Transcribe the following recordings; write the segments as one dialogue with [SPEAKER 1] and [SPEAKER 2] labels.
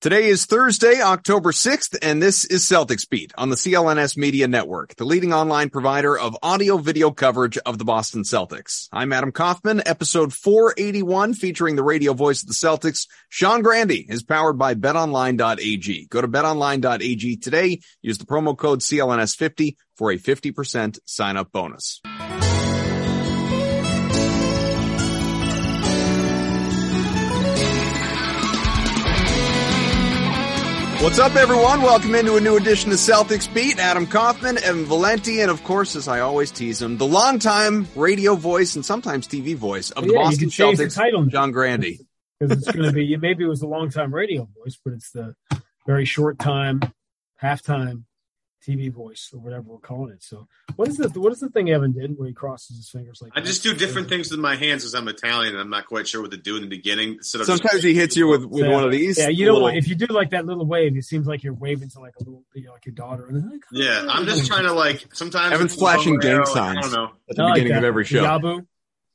[SPEAKER 1] Today is Thursday, October 6th, and this is Celtics Beat on the CLNS Media Network, the leading online provider of audio video coverage of the Boston Celtics. I'm Adam Kaufman, episode 481 featuring the radio voice of the Celtics. Sean Grande is powered by betonline.ag. Go to betonline.ag today. Use the promo code CLNS50 for a 50% sign up bonus. What's up, everyone? Welcome into a new edition of Celtics Beat. Adam Kaufman, Evan Valenti, and of course, as I always tease him, the longtime radio voice and sometimes TV voice of oh, the
[SPEAKER 2] yeah,
[SPEAKER 1] Boston
[SPEAKER 2] you can change the
[SPEAKER 1] Celtics,
[SPEAKER 2] title.
[SPEAKER 1] Sean Grande.
[SPEAKER 2] because it's going to be maybe it was the long time radio voice, but it's the very short time, halftime TV voice or whatever we're calling it. So what is the what is the thing Evan did where he crosses his fingers like
[SPEAKER 3] I just do different things with my hands as I'm Italian and I'm not quite sure what to do in the beginning. Instead of just-
[SPEAKER 1] Sometimes he hits you with, with
[SPEAKER 2] Yeah.
[SPEAKER 1] one of these.
[SPEAKER 2] Yeah, you know
[SPEAKER 1] little-
[SPEAKER 2] what? If you do like that little wave, it seems like you're waving to like a little, you know, like your daughter. And then, like, oh,
[SPEAKER 3] yeah, I'm just trying to like sometimes
[SPEAKER 1] Evan's flashing
[SPEAKER 3] bow and arrow,
[SPEAKER 1] gang
[SPEAKER 3] I
[SPEAKER 1] signs.
[SPEAKER 3] don't know.
[SPEAKER 1] at the
[SPEAKER 2] I
[SPEAKER 1] beginning
[SPEAKER 2] that.
[SPEAKER 1] of oh, every show.
[SPEAKER 2] Yabu.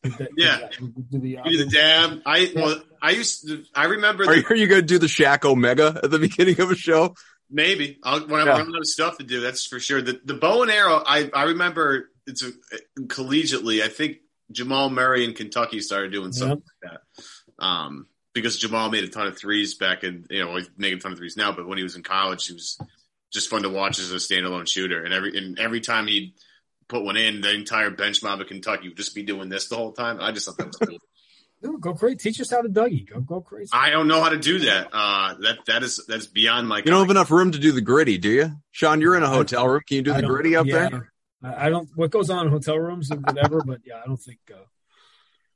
[SPEAKER 2] The-
[SPEAKER 3] Yeah.
[SPEAKER 2] Do the
[SPEAKER 3] Give you the dab. I well, I used to. I remember
[SPEAKER 1] Are
[SPEAKER 3] the,
[SPEAKER 1] you, are you going to do the Shaq Omega at the beginning of a show?
[SPEAKER 3] Maybe I'll, when I
[SPEAKER 1] Yeah.
[SPEAKER 3] run out of stuff to do. That's for sure. The the bow and arrow. I I remember it's a, collegiately. I think Jamal Murray in Kentucky started doing something like that. Um, because Jamal made a ton of threes back in you know he's making a ton of threes now, but when he was in college, he was just fun to watch as a standalone shooter. And every and every time he put one in, the entire bench mob of Kentucky would just be doing this the whole time. I just thought that was cool.
[SPEAKER 2] No, go crazy. Teach us how to Dougie. Go go crazy.
[SPEAKER 3] I don't know how to do that. Uh, that that is that's beyond my.
[SPEAKER 1] You don't have enough room to do the gritty, do you? Sean, you're in a hotel room. Can you do
[SPEAKER 2] I
[SPEAKER 1] the gritty up
[SPEAKER 2] yeah.
[SPEAKER 1] there?
[SPEAKER 2] I I don't. What goes on in hotel rooms and whatever, but yeah, I don't think. Uh,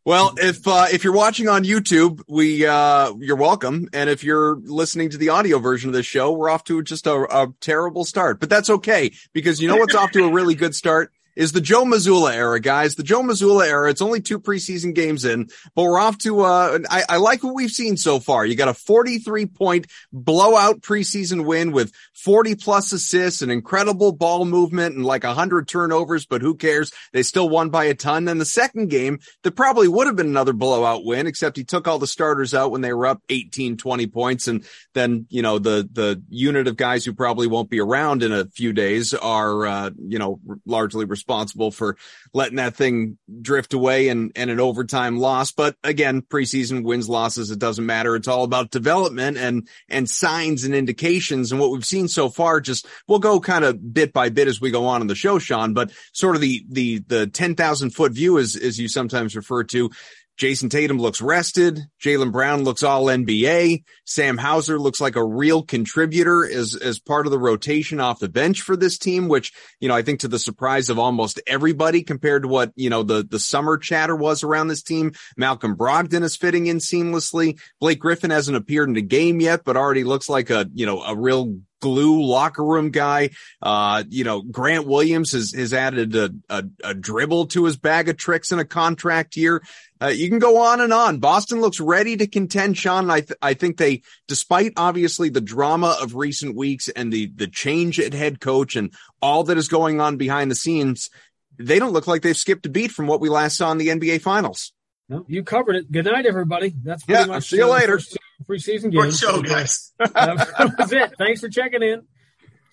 [SPEAKER 1] Well, if uh, if you're watching on YouTube, we uh, you're welcome, and if you're listening to the audio version of this show, we're off to just a, a terrible start, but that's okay because you know what's off to a really good start is the Joe Mazzulla era, guys. The Joe Mazzulla era. It's only two preseason games in, but we're off to. Uh, I, I like what we've seen so far. You got a 43 point blowout preseason win with 40 plus assists, an incredible ball movement, and like 100 turnovers. But who cares? They still won by a ton. Then the second game, that probably would have been another blowout win, except he took all the starters out when they were up 18, 20 points. And then, you know, the, the unit of guys who probably won't be around in a few days are, uh, you know, largely responsible for letting that thing drift away and, and an overtime loss. But again, preseason wins, losses, it doesn't matter. It's all about development and, and signs and indications. And what we've seen so far, just we'll go kind of bit by bit as we go on in the show, Sean, but sort of the, the, the 10,000 foot view as, as you sometimes refer to. Jayson Tatum looks rested. Jaylen Brown looks all NBA. Sam Hauser looks like a real contributor as, as part of the rotation off the bench for this team, which, you know, I think to the surprise of almost everybody compared to what, you know, the, the summer chatter was around this team. Malcolm Brogdon is fitting in seamlessly. Blake Griffin hasn't appeared in a game yet, but already looks like a, you know, a real glue locker room guy. Uh, you know, Grant Williams has, has added a, a, a dribble to his bag of tricks in a contract year. Uh, you can go on and on. Boston looks ready to contend, Sean. I, th- I think they, despite obviously the drama of recent weeks and the, the change at head coach and all that is going on behind the scenes, they don't look like they've skipped a beat from what we last saw in the NBA finals.
[SPEAKER 2] no, you covered it. Good night, everybody. That's pretty
[SPEAKER 1] Yeah,
[SPEAKER 2] much
[SPEAKER 1] see you
[SPEAKER 2] uh,
[SPEAKER 1] later.
[SPEAKER 2] First two Preseason
[SPEAKER 3] Good
[SPEAKER 2] games.
[SPEAKER 3] show, guys.
[SPEAKER 2] that was it. Thanks for checking in.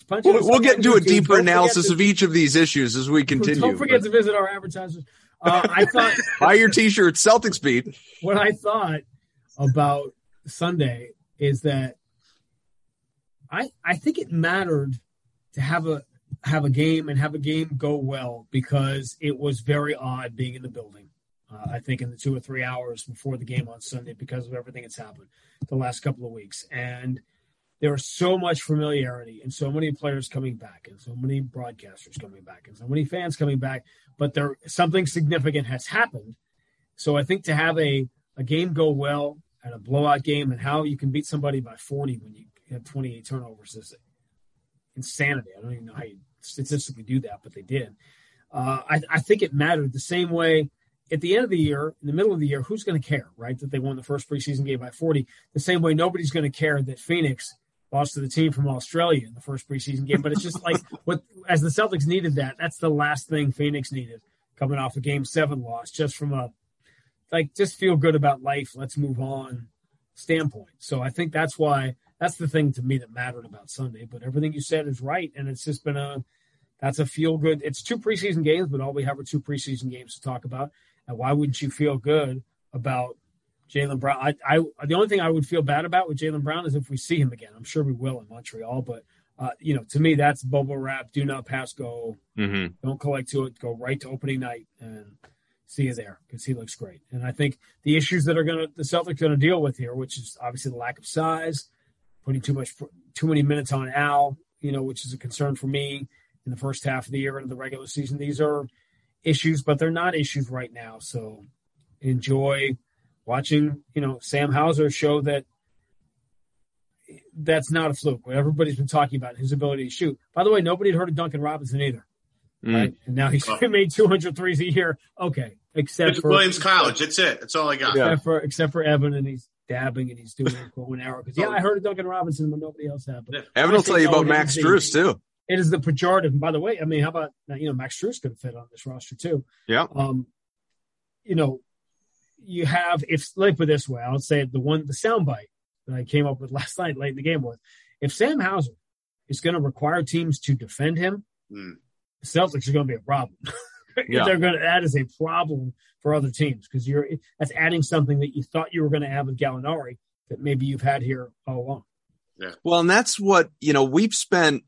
[SPEAKER 2] Punch
[SPEAKER 1] We'll, we'll get into a deeper
[SPEAKER 2] Don't
[SPEAKER 1] analysis
[SPEAKER 2] to-
[SPEAKER 1] of each of these issues as we continue.
[SPEAKER 2] Don't forget to visit our advertisers. Uh, I thought
[SPEAKER 1] Buy your t-shirt, Celtics beat.
[SPEAKER 2] what I thought about Sunday is that I I think it mattered to have a have a game and have a game go well because it was very odd being in the building. Uh, I think in the two or three hours before the game on Sunday because of everything that's happened the last couple of weeks. And there was so much familiarity and so many players coming back and so many broadcasters coming back and so many fans coming back. But there something significant has happened. So I think to have a, a game go well and a blowout game and how you can beat somebody by 40 when you have 28 turnovers is insanity. I don't even know how you statistically do that, but they did. Uh, I, I, think it mattered the same way at the end of the year, in the middle of the year, who's going to care, right? That they won the first preseason game by 40. The same way nobody's going to care that Phoenix lost to the team from Australia in the first preseason game. But it's just like what, as the Celtics needed that, that's the last thing Phoenix needed coming off a game seven loss, just from a, like, just feel good about life. Let's move on standpoint. So I think that's why that's the thing to me that mattered about Sunday. But everything you said is right, and it's just been a that's a feel good. It's two preseason games, but all we have are two preseason games to talk about. And why wouldn't you feel good about Jaylen Brown? I, I the only thing I would feel bad about with Jaylen Brown is if we see him again. I'm sure we will in Montreal, but uh, you know, to me, that's bubble wrap. Do not pass go. Mm-hmm. Don't collect to it. Go right to opening night and see you there because he looks great. And I think the issues that are going to the Celtics going to deal with here, which is obviously the lack of size, putting too much too many minutes on Al, you know, which is a concern for me in the first half of the year into the regular season. These are issues, but they're not issues right now. So enjoy watching, you know, Sam Hauser show that that's not a fluke. What everybody's been talking about his ability to shoot. By the way, nobody had heard of Duncan Robinson either. Mm. Right? And now he's oh. made 200 threes a year. Okay. Except
[SPEAKER 3] it's
[SPEAKER 2] for
[SPEAKER 3] Williams College. That's it. That's all I got.
[SPEAKER 2] Except yeah. for except for Evan and he's dabbing and he's doing a bow and arrow. Because yeah, I heard of Duncan Robinson, but nobody else had. But
[SPEAKER 1] Evan will tell you about Max Strus too.
[SPEAKER 2] It is the pejorative. And by the way, I mean, how about you know Max Strus could fit on this roster too?
[SPEAKER 1] Yeah.
[SPEAKER 2] Um, you know, you have if let me put this way, I'll say the one the soundbite that I came up with last night late in the game was if Sam Hauser is going to require teams to defend him, mm. the Celtics are going to be a problem. yeah. They're going to that is a problem for other teams because you're that's adding something that you thought you were going to have with Gallinari that maybe you've had here all along.
[SPEAKER 1] Yeah. Well, and that's what, you know, we've spent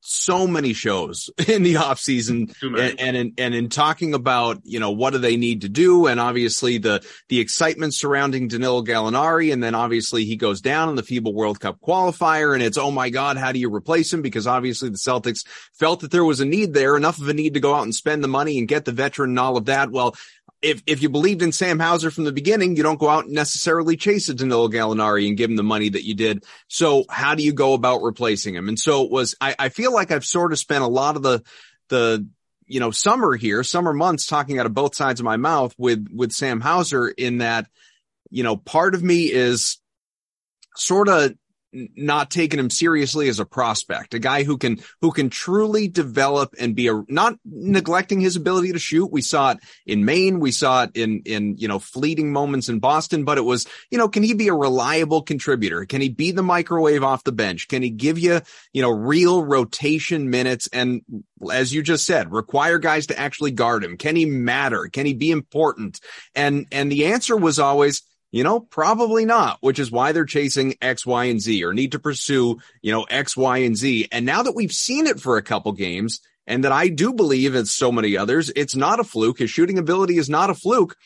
[SPEAKER 1] so many shows in the off season and, and, in, and in talking about, you know, what do they need to do? And obviously the, the excitement surrounding Danilo Gallinari. And then obviously he goes down in the FIBA World Cup qualifier and it's, oh my God, how do you replace him? Because obviously the Celtics felt that there was a need there, enough of a need to go out and spend the money and get the veteran and all of that. Well, if if you believed in Sam Hauser from the beginning, you don't go out and necessarily chase a Danilo Gallinari and give him the money that you did. So how do you go about replacing him? And so it was. I, I feel like I've sort of spent a lot of the the you know summer here, summer months, talking out of both sides of my mouth with with Sam Hauser. In that, you know, part of me is sort of not taking him seriously as a prospect, a guy who can who can truly develop and be a not neglecting his ability to shoot. We saw it in Maine, we saw it in in you know fleeting moments in Boston, but it was you know can he be a reliable contributor? Can he be the microwave off the bench? Can he give you you know real rotation minutes and as you just said, require guys to actually guard him? Can he matter? Can he be important? And and the answer was always you know, probably not, which is why they're chasing X, Y, and Z or need to pursue, you know, X, Y, and Z. And now that we've seen it for a couple games and that I do believe as so many others, it's not a fluke. His shooting ability is not a fluke.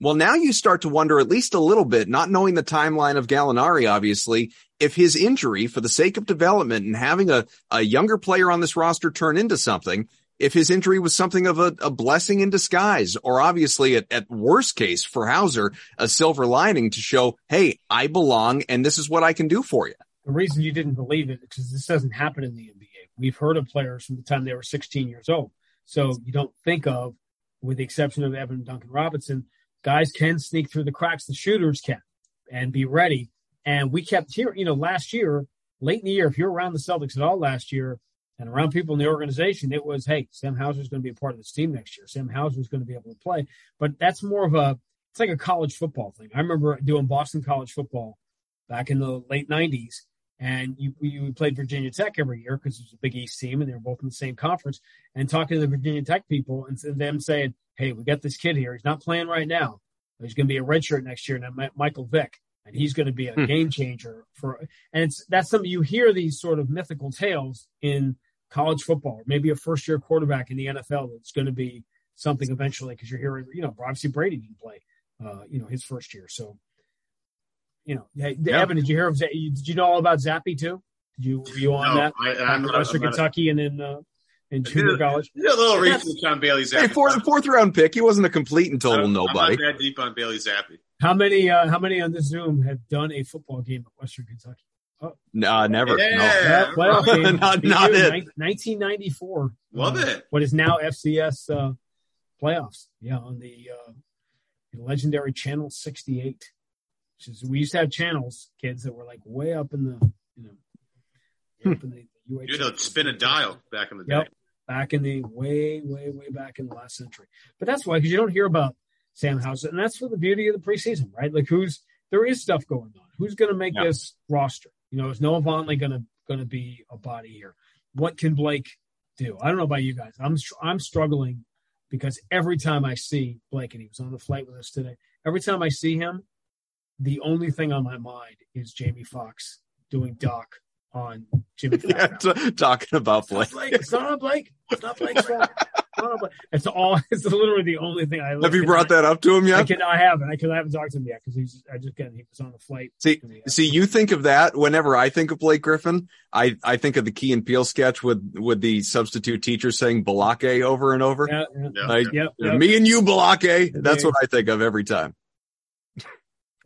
[SPEAKER 1] Well, now you start to wonder at least a little bit, not knowing the timeline of Gallinari, obviously, if his injury for the sake of development and having a, a younger player on this roster turn into something, if his injury was something of a, a blessing in disguise, or obviously at, at, worst case for Hauser, a silver lining to show, hey, I belong and this is what I can do for you.
[SPEAKER 2] The reason you didn't believe it because this doesn't happen in the NBA. We've heard of players from the time they were 16 years old. So you don't think of, with the exception of Evan Duncan Robinson, guys can sneak through the cracks. The shooters can and be ready. And we kept hearing, you know, last year, late in the year, if you're around the Celtics at all last year, and around people in the organization, it was, hey, Sam Hauser is going to be a part of this team next year. Sam Hauser is going to be able to play. But that's more of a, it's like a college football thing. I remember doing Boston college football back in the late 90s. And you, you played Virginia Tech every year because it was a Big East team and they were both in the same conference. And talking to the Virginia Tech people and them saying, hey, we got this kid here. He's not playing right now. He's going to be a redshirt next year. And Michael Vick and he's going to be a hmm. game changer for. And it's that's something you hear these sort of mythical tales in college football, maybe a first year quarterback in the NFL that's going to be something eventually because you're hearing, you know, obviously Brady didn't play, uh, you know, his first year. So, you know, yeah. Evan, did you hear of, did you know all about Zappe too? Did you, were you on
[SPEAKER 3] no,
[SPEAKER 2] that?
[SPEAKER 3] I, am
[SPEAKER 2] Western Kentucky and then, uh, in junior college.
[SPEAKER 3] a little research on Bailey Zappe.
[SPEAKER 1] Hey, fourth, fourth round pick. He wasn't a complete and total I'm, nobody.
[SPEAKER 3] I'm not that deep on Bailey Zappe.
[SPEAKER 2] How many, uh, how many on the Zoom have done a football game at Western Kentucky?
[SPEAKER 1] Oh. Uh, never.
[SPEAKER 3] Yeah.
[SPEAKER 2] No. Playoff game.
[SPEAKER 1] not, not it.
[SPEAKER 2] 1994.
[SPEAKER 3] Love
[SPEAKER 2] uh,
[SPEAKER 3] it.
[SPEAKER 2] What is now FCS uh, playoffs? Yeah, on the, uh, legendary Channel 68. Which is we used to have channels, kids that were like way up in the, you know,
[SPEAKER 3] hmm. up in the UH. You know, spin a dial back in the day.
[SPEAKER 2] Back in the way, way, way back in the last century. But that's why, because you don't hear about Sam Hauser, and that's for the beauty of the preseason, right? Like who's there is stuff going on. Who's going to make yeah. this roster? You know, is Noah Vonleh going to going to be a body here? What can Blake do? I don't know about you guys. I'm I'm struggling because every time I see Blake, and he was on the flight with us today. Every time I see him, the only thing on my mind is Jamie Foxx doing Doc on Jimmy. yeah,
[SPEAKER 1] t- talking about Blake.
[SPEAKER 2] Blake. It's not Blake. It's not Blake's fault. It's all. It's literally the only thing I.
[SPEAKER 1] Have you brought that up to him yet?
[SPEAKER 2] I can. I haven't. I, can, I haven't talked to him yet because he's. I just again he was on the flight.
[SPEAKER 1] See, see, you think of that whenever I think of Blake Griffin. I I think of the Key and Peele sketch with with the substitute teacher saying Balake over and over.
[SPEAKER 2] Yeah, yeah.
[SPEAKER 1] Like, yep, yep. me and you, Balake. That's what I think of every time.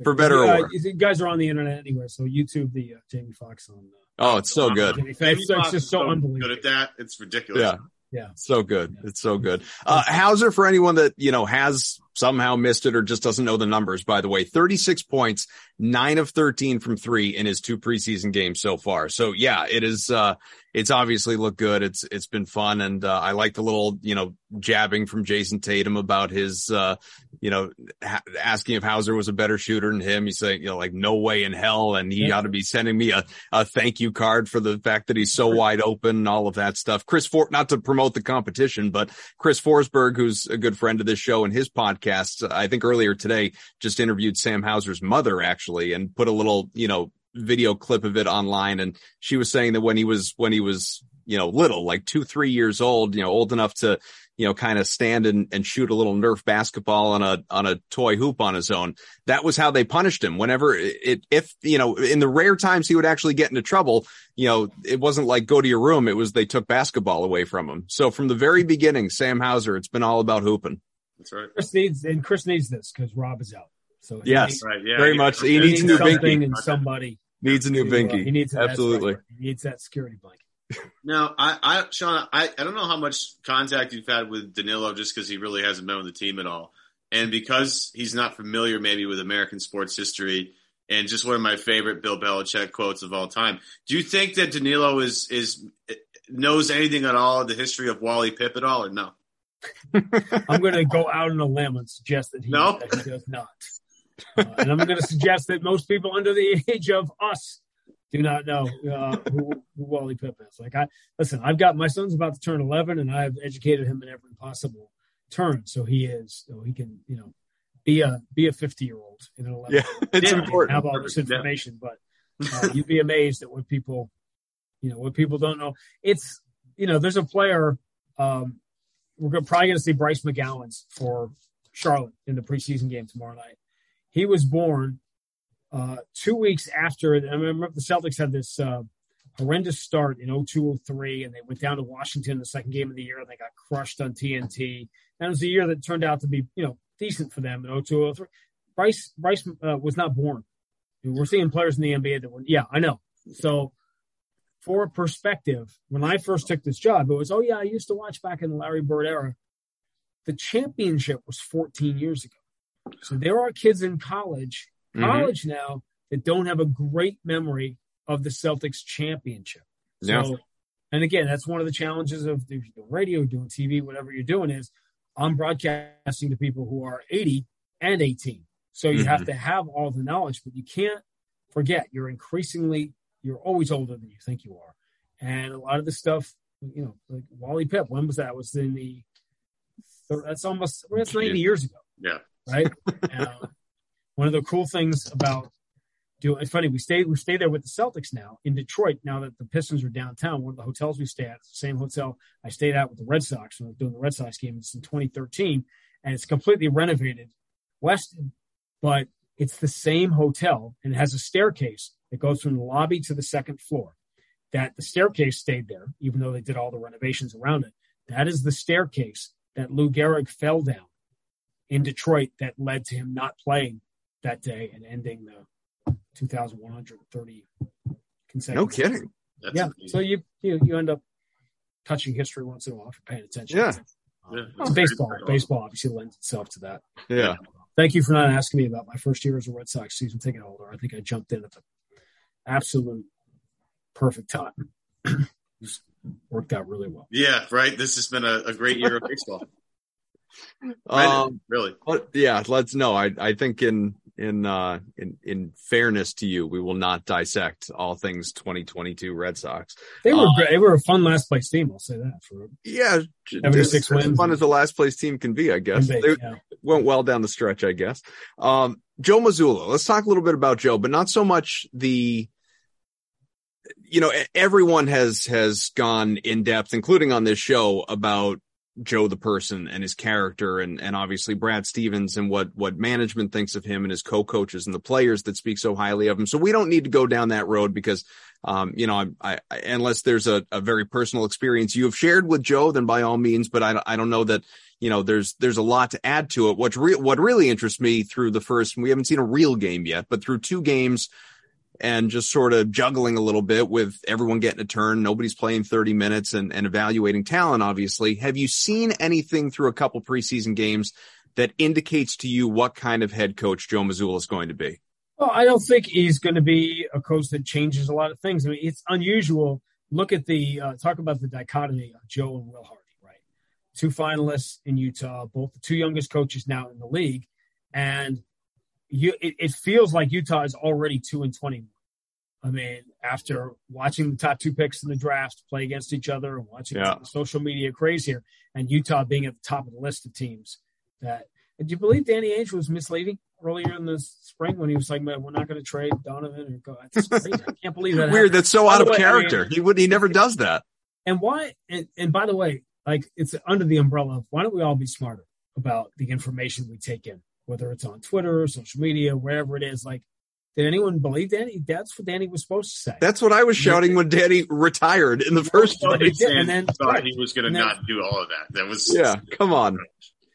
[SPEAKER 1] For better or worse.
[SPEAKER 2] You guys are on the internet anyway, so YouTube the uh, Jamie Foxx on. Uh,
[SPEAKER 1] oh, it's so good.
[SPEAKER 2] It's, it's, just so unbelievable.
[SPEAKER 3] Good at that. It's ridiculous.
[SPEAKER 1] Yeah.
[SPEAKER 2] Yeah.
[SPEAKER 1] So good. It's so good. Uh, Hauser, for anyone that, you know, has somehow missed it or just doesn't know the numbers, by the way, 36 points, nine of 13 from three in his two preseason games so far. So yeah, it is, uh, it's obviously looked good. It's it's been fun, and uh, I like the little you know jabbing from Jayson Tatum about his uh, you know ha- asking if Hauser was a better shooter than him. He's saying you know like no way in hell, and he yeah. ought to be sending me a, a thank you card for the fact that he's so wide open and all of that stuff. Chris For not to promote the competition, but Chris Forsberg, who's a good friend of this show and his podcast, I think earlier today just interviewed Sam Hauser's mother actually and put a little you know video clip of it online. And she was saying that when he was when he was you know little like two three years old you know old enough to you know kind of stand and, and shoot a little nerf basketball on a on a toy hoop on his own that was how they punished him. Whenever it if you know in the rare times he would actually get into trouble you know it wasn't like go to your room it was they took basketball away from him. So from the very beginning sam hauser it's been all about hooping
[SPEAKER 3] that's right
[SPEAKER 2] chris needs and chris needs this because rob is out so
[SPEAKER 1] yes,
[SPEAKER 2] needs,
[SPEAKER 3] right, yeah,
[SPEAKER 1] very much. He, he needs,
[SPEAKER 2] needs
[SPEAKER 1] a new
[SPEAKER 2] binky. and somebody
[SPEAKER 1] Needs a new
[SPEAKER 2] to,
[SPEAKER 1] binky.
[SPEAKER 2] Uh, he needs
[SPEAKER 1] absolutely.
[SPEAKER 2] He needs that security blanket.
[SPEAKER 3] Now, I, I, Sean, I, I don't know how much contact you've had with Danilo, just because he really hasn't been with the team at all, and because he's not familiar maybe with American sports history, and just one of my favorite Bill Belichick quotes of all time. Do you think that Danilo is is knows anything at all of the history of Wally Pipp at all, or no?
[SPEAKER 2] I'm going to go out on a limb and suggest that he, that he does not. Uh, and I'm going to suggest that most people under the age of us do not know uh, who, who, Wally Pipp is. Like I listen, I've got my son's about to turn 11, and I've educated him in every possible turn, so he is, so he can, you know, be a be a 50 year old in an 11.
[SPEAKER 1] Yeah, it's
[SPEAKER 2] yeah,
[SPEAKER 1] important.
[SPEAKER 2] Have all this information, but uh, you'd be amazed at what people, you know, what people don't know. It's you know, there's a player. Um, we're probably going to see Bryce McGowens for Charlotte in the preseason game tomorrow night. He was born uh, two weeks after. I remember the Celtics had this uh, horrendous start in 0203, and they went down to Washington in the second game of the year, and they got crushed on TNT. And it was a year that turned out to be, you know, decent for them in 0203. Bryce Bryce uh, was not born. We're seeing players in the NBA that were, yeah, I know. So, for perspective, when I first took this job, it was, oh yeah, I used to watch back in the Larry Bird era. The championship was 14 years ago. So there are kids in college, mm-hmm. college mm-hmm. now, that don't have a great memory of the Celtics championship. So, yeah. and again, that's one of the challenges of doing radio, doing TV, whatever you're doing is I'm broadcasting to people who are 80 and 18. So you mm-hmm. have to have all the knowledge, but you can't forget you're increasingly, you're always older than you think you are. And a lot of the stuff, you know, like Wally Pipp, when was that? It was in the, that's almost, that's 90 years ago.
[SPEAKER 3] Yeah
[SPEAKER 2] right? uh, one of the cool things about do. It's funny. We stay we stay there with the Celtics now in Detroit. Now that the Pistons are downtown, one of the hotels we stay at, the same hotel I stayed at with the Red Sox when I was doing the Red Sox game. It's in 2013, and it's completely renovated, Westin, but it's the same hotel and it has a staircase that goes from the lobby to the second floor. That the staircase stayed there, even though they did all the renovations around it. That is the staircase that Lou Gehrig fell down in Detroit that led to him not playing that day and ending the 2,130 consecutive.
[SPEAKER 1] No kidding.
[SPEAKER 3] That's
[SPEAKER 2] yeah.
[SPEAKER 3] amazing.
[SPEAKER 2] So you, you you end up touching history once in a while if you're paying attention.
[SPEAKER 1] Yeah.
[SPEAKER 3] Yeah.
[SPEAKER 2] It's baseball. Baseball obviously lends itself to that.
[SPEAKER 1] Yeah.
[SPEAKER 2] Thank you for not asking me about my first year as a Red Sox season ticket holder. I think I jumped in at the absolute perfect time. Worked out really well.
[SPEAKER 3] Yeah, right. This has been a, a great year of baseball.
[SPEAKER 1] Um,
[SPEAKER 3] really.
[SPEAKER 1] but yeah, let's know. I I think in in uh in in fairness to you, we will not dissect all things 2022 Red Sox.
[SPEAKER 2] They were great. They were a fun last place team. I'll say that for
[SPEAKER 1] Yeah, j-
[SPEAKER 2] 76
[SPEAKER 1] as, as
[SPEAKER 2] wins.
[SPEAKER 1] fun as the last place team can be, I guess.
[SPEAKER 2] They-
[SPEAKER 1] They
[SPEAKER 2] yeah.
[SPEAKER 1] went well down the stretch, I guess. Um, Joe Mazzulla. Let's talk a little bit about Joe, but not so much the. You know, everyone has has gone in depth, including on this show, about Joe the person and his character, and and obviously Brad Stevens and what what management thinks of him and his co-coaches and the players that speak so highly of him. So we don't need to go down that road because, um, you know, I, I unless there's a, a very personal experience you have shared with Joe, then by all means. But I I don't know that you know there's there's a lot to add to it. What's re- what really interests me through the first we haven't seen a real game yet, but through two games and just sort of juggling a little bit with everyone getting a turn. Nobody's playing 30 minutes and, and evaluating talent, obviously. Have you seen anything through a couple preseason games that indicates to you what kind of head coach Joe Mazzulla is going to be?
[SPEAKER 2] Well, I don't think he's going to be a coach that changes a lot of things. I mean, it's unusual. Look at the uh, talk about the dichotomy of Joe and Will Hardy, right? Two finalists in Utah, both the two youngest coaches now in the league, and you it, it feels like Utah is already two and twenty. I mean, after watching the top two picks in the draft play against each other and watching
[SPEAKER 1] Yeah.
[SPEAKER 2] social media craze here, and Utah being at the top of the list of teams that. Do you believe Danny Ainge was misleading earlier in the spring when he was like, "Man, we're not going to trade Donovan"? Or go, that's crazy. I can't believe that.
[SPEAKER 1] Weird.
[SPEAKER 2] happened.
[SPEAKER 1] That's so
[SPEAKER 2] By
[SPEAKER 1] out of
[SPEAKER 2] way, I
[SPEAKER 1] character.
[SPEAKER 2] mean-
[SPEAKER 1] he would. He never does that.
[SPEAKER 2] And why? And, and by the way, like it's under the umbrella of why don't we all be smarter about the information we take in, whether it's on Twitter, social media, wherever it is. Like, did anyone believe Danny? That's what Danny was supposed to say.
[SPEAKER 1] That's what I was shouting when Danny retired in the first
[SPEAKER 3] Well,
[SPEAKER 1] place.
[SPEAKER 2] and then-
[SPEAKER 3] thought
[SPEAKER 2] right.
[SPEAKER 3] he was going to not do all of that. That was
[SPEAKER 1] Yeah, come on.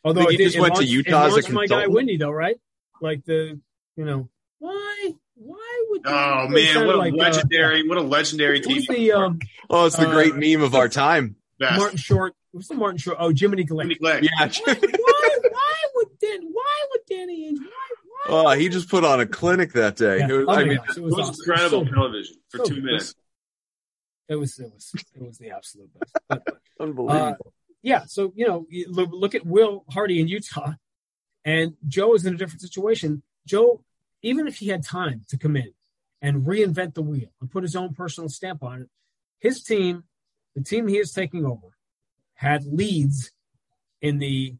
[SPEAKER 2] Although
[SPEAKER 1] Think he
[SPEAKER 2] did,
[SPEAKER 1] just went to
[SPEAKER 2] launched- it
[SPEAKER 1] Utah as a
[SPEAKER 2] launched my guy
[SPEAKER 1] consultant?
[SPEAKER 2] Windy though, right? Like the, you know, why? Why would?
[SPEAKER 3] Oh man, what a
[SPEAKER 2] like, uh,
[SPEAKER 3] legendary, what a legendary
[SPEAKER 2] Who's
[SPEAKER 3] TV.
[SPEAKER 2] the um,
[SPEAKER 1] Oh, it's the
[SPEAKER 2] Uh,
[SPEAKER 1] great meme of our time.
[SPEAKER 3] best.
[SPEAKER 2] Martin Short? Who's the Martin Short? Oh, Jiminy Glick.
[SPEAKER 3] Jimmy Glick.
[SPEAKER 1] Yeah.
[SPEAKER 2] why, why, why would Dan, why would Danny Ainge? Why? why
[SPEAKER 1] Oh, he just put on a clinic that day.
[SPEAKER 2] Yeah.
[SPEAKER 1] It was-
[SPEAKER 2] Oh
[SPEAKER 1] I mean,
[SPEAKER 2] gosh, it
[SPEAKER 3] It
[SPEAKER 2] was,
[SPEAKER 3] was
[SPEAKER 2] awesome.
[SPEAKER 3] incredible
[SPEAKER 2] So-
[SPEAKER 3] television for
[SPEAKER 2] so
[SPEAKER 3] two
[SPEAKER 2] good.
[SPEAKER 3] minutes.
[SPEAKER 2] It was it was it was the absolute best. But, uh,
[SPEAKER 1] unbelievable.
[SPEAKER 2] yeah, so you know, look, look at Will Hardy in Utah, and Joe is in a different situation. Joe, even if he had time to come in and reinvent the wheel and put his own personal stamp on it, his team, the team he is taking over, had leads in the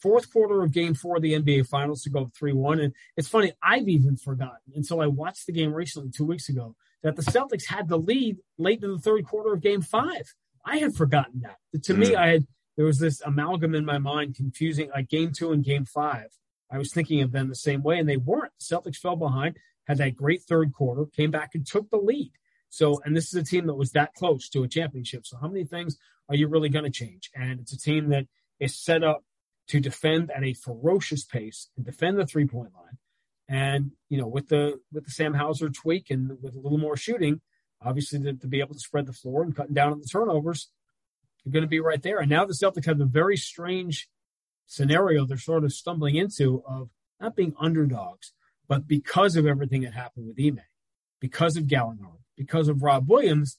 [SPEAKER 2] fourth quarter of game four of the NBA finals to go up 3 1. And it's funny, I've even forgotten until I watched the game recently, two weeks ago, that the Celtics had the lead late in the third quarter of game five. I had forgotten that. To me,
[SPEAKER 1] Mm.
[SPEAKER 2] I had there was this amalgam in my mind confusing like game two and game five. I was thinking of them the same way, and they weren't. The Celtics fell behind, had that great third quarter, came back and took the lead. So, and this is a team that was that close to a championship. So, how many things are you really going to change? And it's a team that is set up to defend at a ferocious pace and defend the three point line. And you know, with the with the Sam Hauser tweak and with a little more shooting, obviously to, to be able to spread the floor and cutting down on the turnovers, you're going to be right there. And now the Celtics have a very strange scenario they're sort of stumbling into of not being underdogs, but because of everything that happened with Ime, because of Gallinari, because of Rob Williams,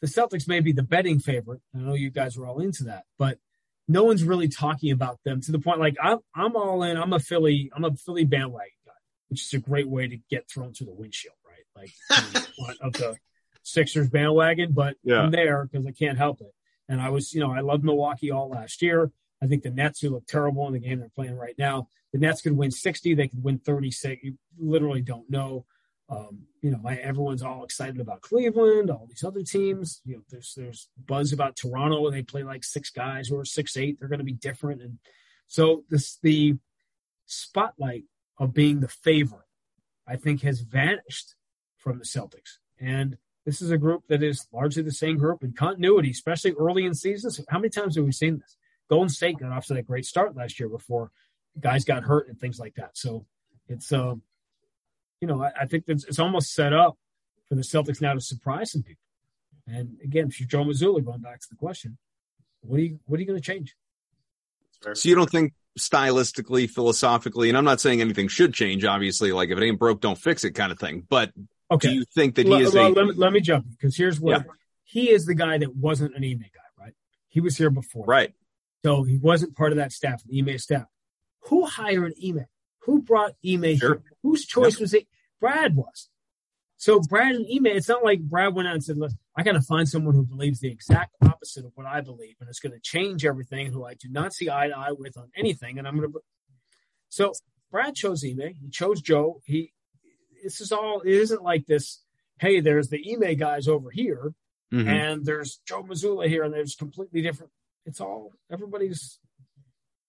[SPEAKER 2] the Celtics may be the betting favorite. I know you guys were all into that, but no one's really talking about them to the point like I'm I'm all in. I'm a Philly, I'm a Philly bandwagon guy, which is a great way to get thrown through the windshield, right? Like in the front of the Sixers bandwagon, but
[SPEAKER 1] Yeah.
[SPEAKER 2] I'm there because I can't help it. And I was, you know, I loved Milwaukee all last year. I think the Nets, who look terrible in the game they're playing right now, the Nets could win 60, they could win 36. You literally don't know. Um, you know, everyone's all excited about Cleveland, all these other teams. You know, there's there's buzz about Toronto. When they play like six guys are six eight. They're going to be different, and so this the spotlight of being the favorite, I think, has vanished from the Celtics. And this is a group that is largely the same group in continuity, especially early in seasons. How many times have we seen this? Golden State got off to that great start last year before guys got hurt and things like that. So it's um, you know, I, I think it's, it's almost set up for the Celtics now to surprise some people. And again, if you're Joe Mazzulla, going back to the question, what are you what are you going to change?
[SPEAKER 1] So you don't think stylistically, philosophically, and I'm not saying anything should change, obviously, like if it ain't broke, don't fix it kind of thing. But okay. do you think that he is
[SPEAKER 2] well,
[SPEAKER 1] a
[SPEAKER 2] let, me, let me jump because here's what yeah. he is the guy that wasn't an Ime guy, right? He was here before.
[SPEAKER 1] Right.
[SPEAKER 2] So he wasn't part of that staff, the Ime staff. Who hired Ime? Who brought Ime sure. here? Whose choice was it? Brad was. So Brad and Ime, it's not like Brad went out and said, Listen, I got to find someone who believes the exact opposite of what I believe, and it's going to change everything, who I do not see eye to eye with on anything. And I'm going to. So Brad chose Ime. He chose Joe. He. This is all. It isn't like this. Hey, there's the Ime guys over here, mm-hmm. and there's Joe Mazzulla here, and there's completely different. It's all everybody's.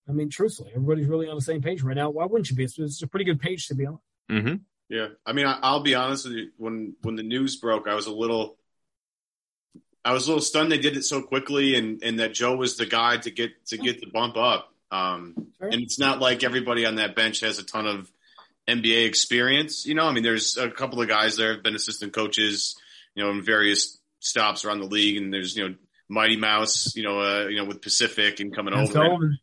[SPEAKER 2] I mean, truthfully, everybody's really on the same page right now. Why wouldn't you be? It's, it's a pretty good page to be on.
[SPEAKER 1] Mm-hmm.
[SPEAKER 3] Yeah, I mean, I, will be honest with you. When when the news broke, I was a little, I was a little stunned they did it so quickly, and and that Joe was the guy to get to get the bump up. Um, sure. And it's not like everybody on that bench has a ton of NBA experience. You know, I mean, there's a couple of guys there have been assistant coaches, you know, in various stops around the league, and there's you know Mighty Mouse, you know, uh, you know, with Pacific and coming That's over. And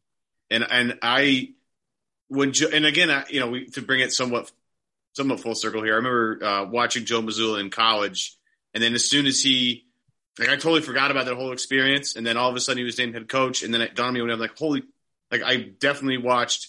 [SPEAKER 3] and and I when Joe, and again, I, you know, we, to bring it somewhat somewhat full circle here. I remember uh, watching Joe Mazzulla in college, and then as soon as he, like, I totally forgot about that whole experience, and then all of a sudden he was named head coach, and then it dawned on me when I'm like, holy, like I definitely watched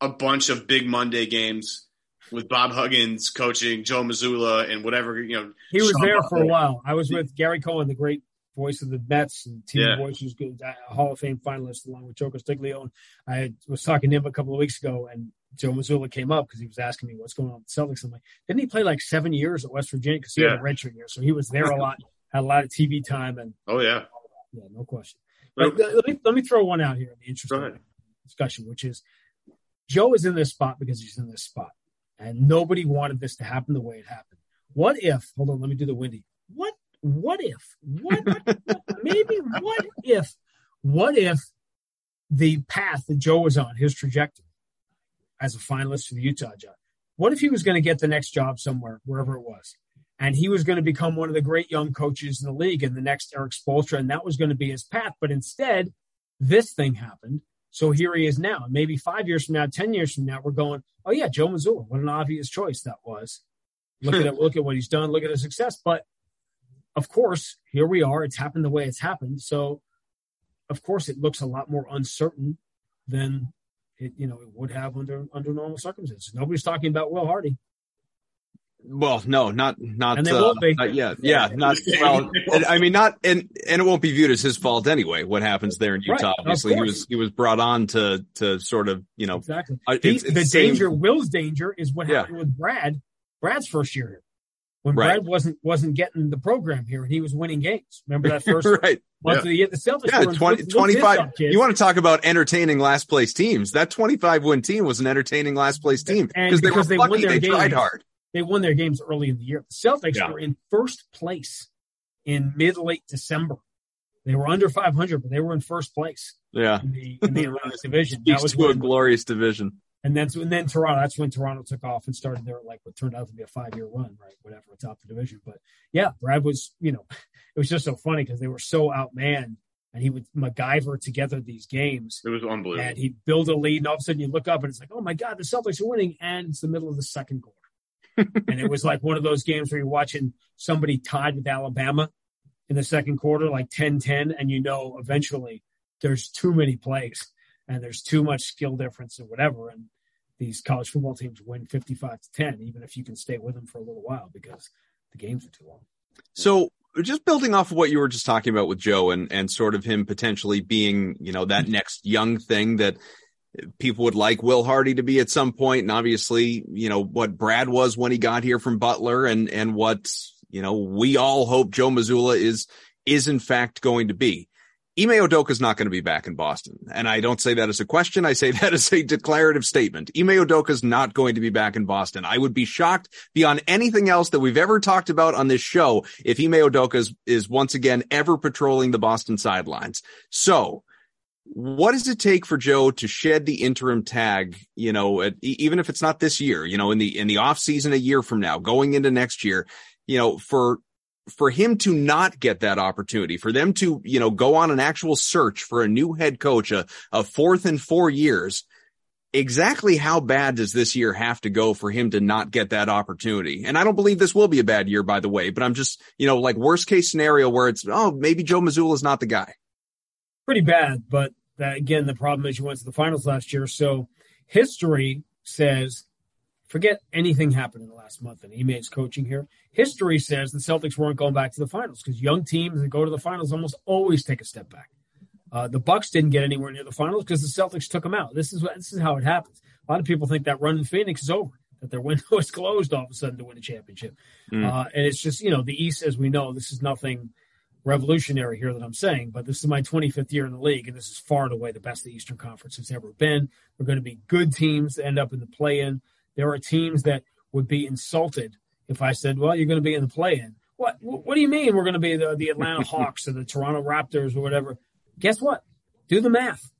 [SPEAKER 3] a bunch of big Monday games with Bob Huggins coaching Joe Mazzulla and whatever you know.
[SPEAKER 2] He was Sean there for a while. I was with Gary Cohen, the great voice of the Mets and team yeah. voice who's good, uh, Hall of Fame finalist along with Joe Castiglione. I was talking to him a couple of weeks ago, and Joe Mazzulla came up because he was asking me what's going on with the Celtics. I'm like, didn't he play like seven years at West Virginia? Because he yeah. had a redshirt year, so he was there a lot, had a lot of TV time, and
[SPEAKER 3] oh yeah,
[SPEAKER 2] yeah, no question. But let me let me throw one out here in the interesting discussion, which is Joe is in this spot because he's in this spot, and nobody wanted this to happen the way it happened. What if? Hold on, let me do the windy. What? What if? What? maybe? What if? What if the path that Joe was on, his trajectory, as a finalist for the Utah job. What if he was going to get the next job somewhere, wherever it was, and he was going to become one of the great young coaches in the league and the next Erik Spoelstra, and that was going to be his path. But instead, this thing happened. So here he is now. Maybe five years from now, ten years from now, we're going, oh yeah, Joe Mazzulla. What an obvious choice that was. Look at it. Look at what he's done. Look at his success. But of course, here we are. It's happened the way it's happened. So, of course, it looks a lot more uncertain than it you know it would have under under normal circumstances. Nobody's talking about Will Hardy.
[SPEAKER 1] Well, no, not not, and they uh, won't be. not yet. Yeah, not well. I mean, not and and it won't be viewed as his fault anyway. What happens there in Utah? Right, Obviously, he was he was brought on to to sort of you know
[SPEAKER 2] exactly. Uh, it's, it's the same, danger, Will's danger, is what happened yeah. with Brad. Brad's first year here when right. Brad wasn't wasn't getting the program here and he was winning games. Remember that first
[SPEAKER 1] right.
[SPEAKER 2] month yeah. of the year? The Celtics yeah,
[SPEAKER 1] 20, 25. Up, you want to talk about entertaining last place teams? That 25 win team was an entertaining last place team
[SPEAKER 2] because
[SPEAKER 1] they were
[SPEAKER 2] they
[SPEAKER 1] lucky.
[SPEAKER 2] They
[SPEAKER 1] games, tried hard.
[SPEAKER 2] They won their games early in the year. The Celtics yeah. were in first place in mid late December. They were under 500, but they were in first place.
[SPEAKER 1] Yeah,
[SPEAKER 2] in the, in the Atlantic division.
[SPEAKER 1] That was to a glorious division.
[SPEAKER 2] And then, and then Toronto. That's when Toronto took off and started their like what turned out to be a five year run, right? Whatever, atop the division. But yeah, Brad was, you know, it was just so funny because they were so outmanned, and he would MacGyver together these games.
[SPEAKER 3] It was unbelievable.
[SPEAKER 2] And he'd build a lead, and all of a sudden you look up and it's like, oh my god, the Celtics are winning, and it's the middle of the second quarter. and it was like one of those games where you're watching somebody tied with Alabama in the second quarter, like 10-10, and you know eventually there's too many plays and there's too much skill difference or whatever. And these college football teams win 55 to 10, even if you can stay with them for a little while because the games are too long.
[SPEAKER 1] So just building off of what you were just talking about with Joe and, and sort of him potentially being, you know, that next young thing that people would like Will Hardy to be at some point, and obviously, you know what Brad was when he got here from Butler, and and what you know we all hope Joe Mazzulla is is in fact going to be. Ime is not going to be back in Boston. And I don't say that as a question. I say that as a declarative statement. Ime is not going to be back in Boston. I would be shocked beyond anything else that we've ever talked about on this show if Ime Udoka is, is once again ever patrolling the Boston sidelines. So what does it take for Joe to shed the interim tag, you know, at, even if it's not this year, you know, in the, in the off season a year from now, going into next year, you know, for for him to not get that opportunity, for them to, you know, go on an actual search for a new head coach, a, a fourth and four years, exactly how bad does this year have to go for him to not get that opportunity? And I don't believe this will be a bad year, by the way, but I'm just, you know, like worst case scenario where it's, oh, maybe Joe Mazzulla is not the guy.
[SPEAKER 2] Pretty bad, but that, again, the problem is you went to the finals last year. So history says Forget anything happened in the last month and Ime's coaching here. History says the Celtics weren't going back to the finals because young teams that go to the finals almost always take a step back. Uh, the Bucks didn't get anywhere near the finals because the Celtics took them out. This is what this is how it happens. A lot of people think that run in Phoenix is over, that their window is closed all of a sudden to win a championship. Mm. Uh, and it's just you know the East, as we know, this is nothing revolutionary here that I'm saying, but this is my 25th year in the league, and this is far and away the best the Eastern Conference has ever been. We're going to be good teams that end up in the play-in. There are teams that would be insulted if I said, "Well, you're going to be in the play-in." What? What do you mean we're going to be the, the Atlanta Hawks or the Toronto Raptors or whatever? Guess what? Do the math.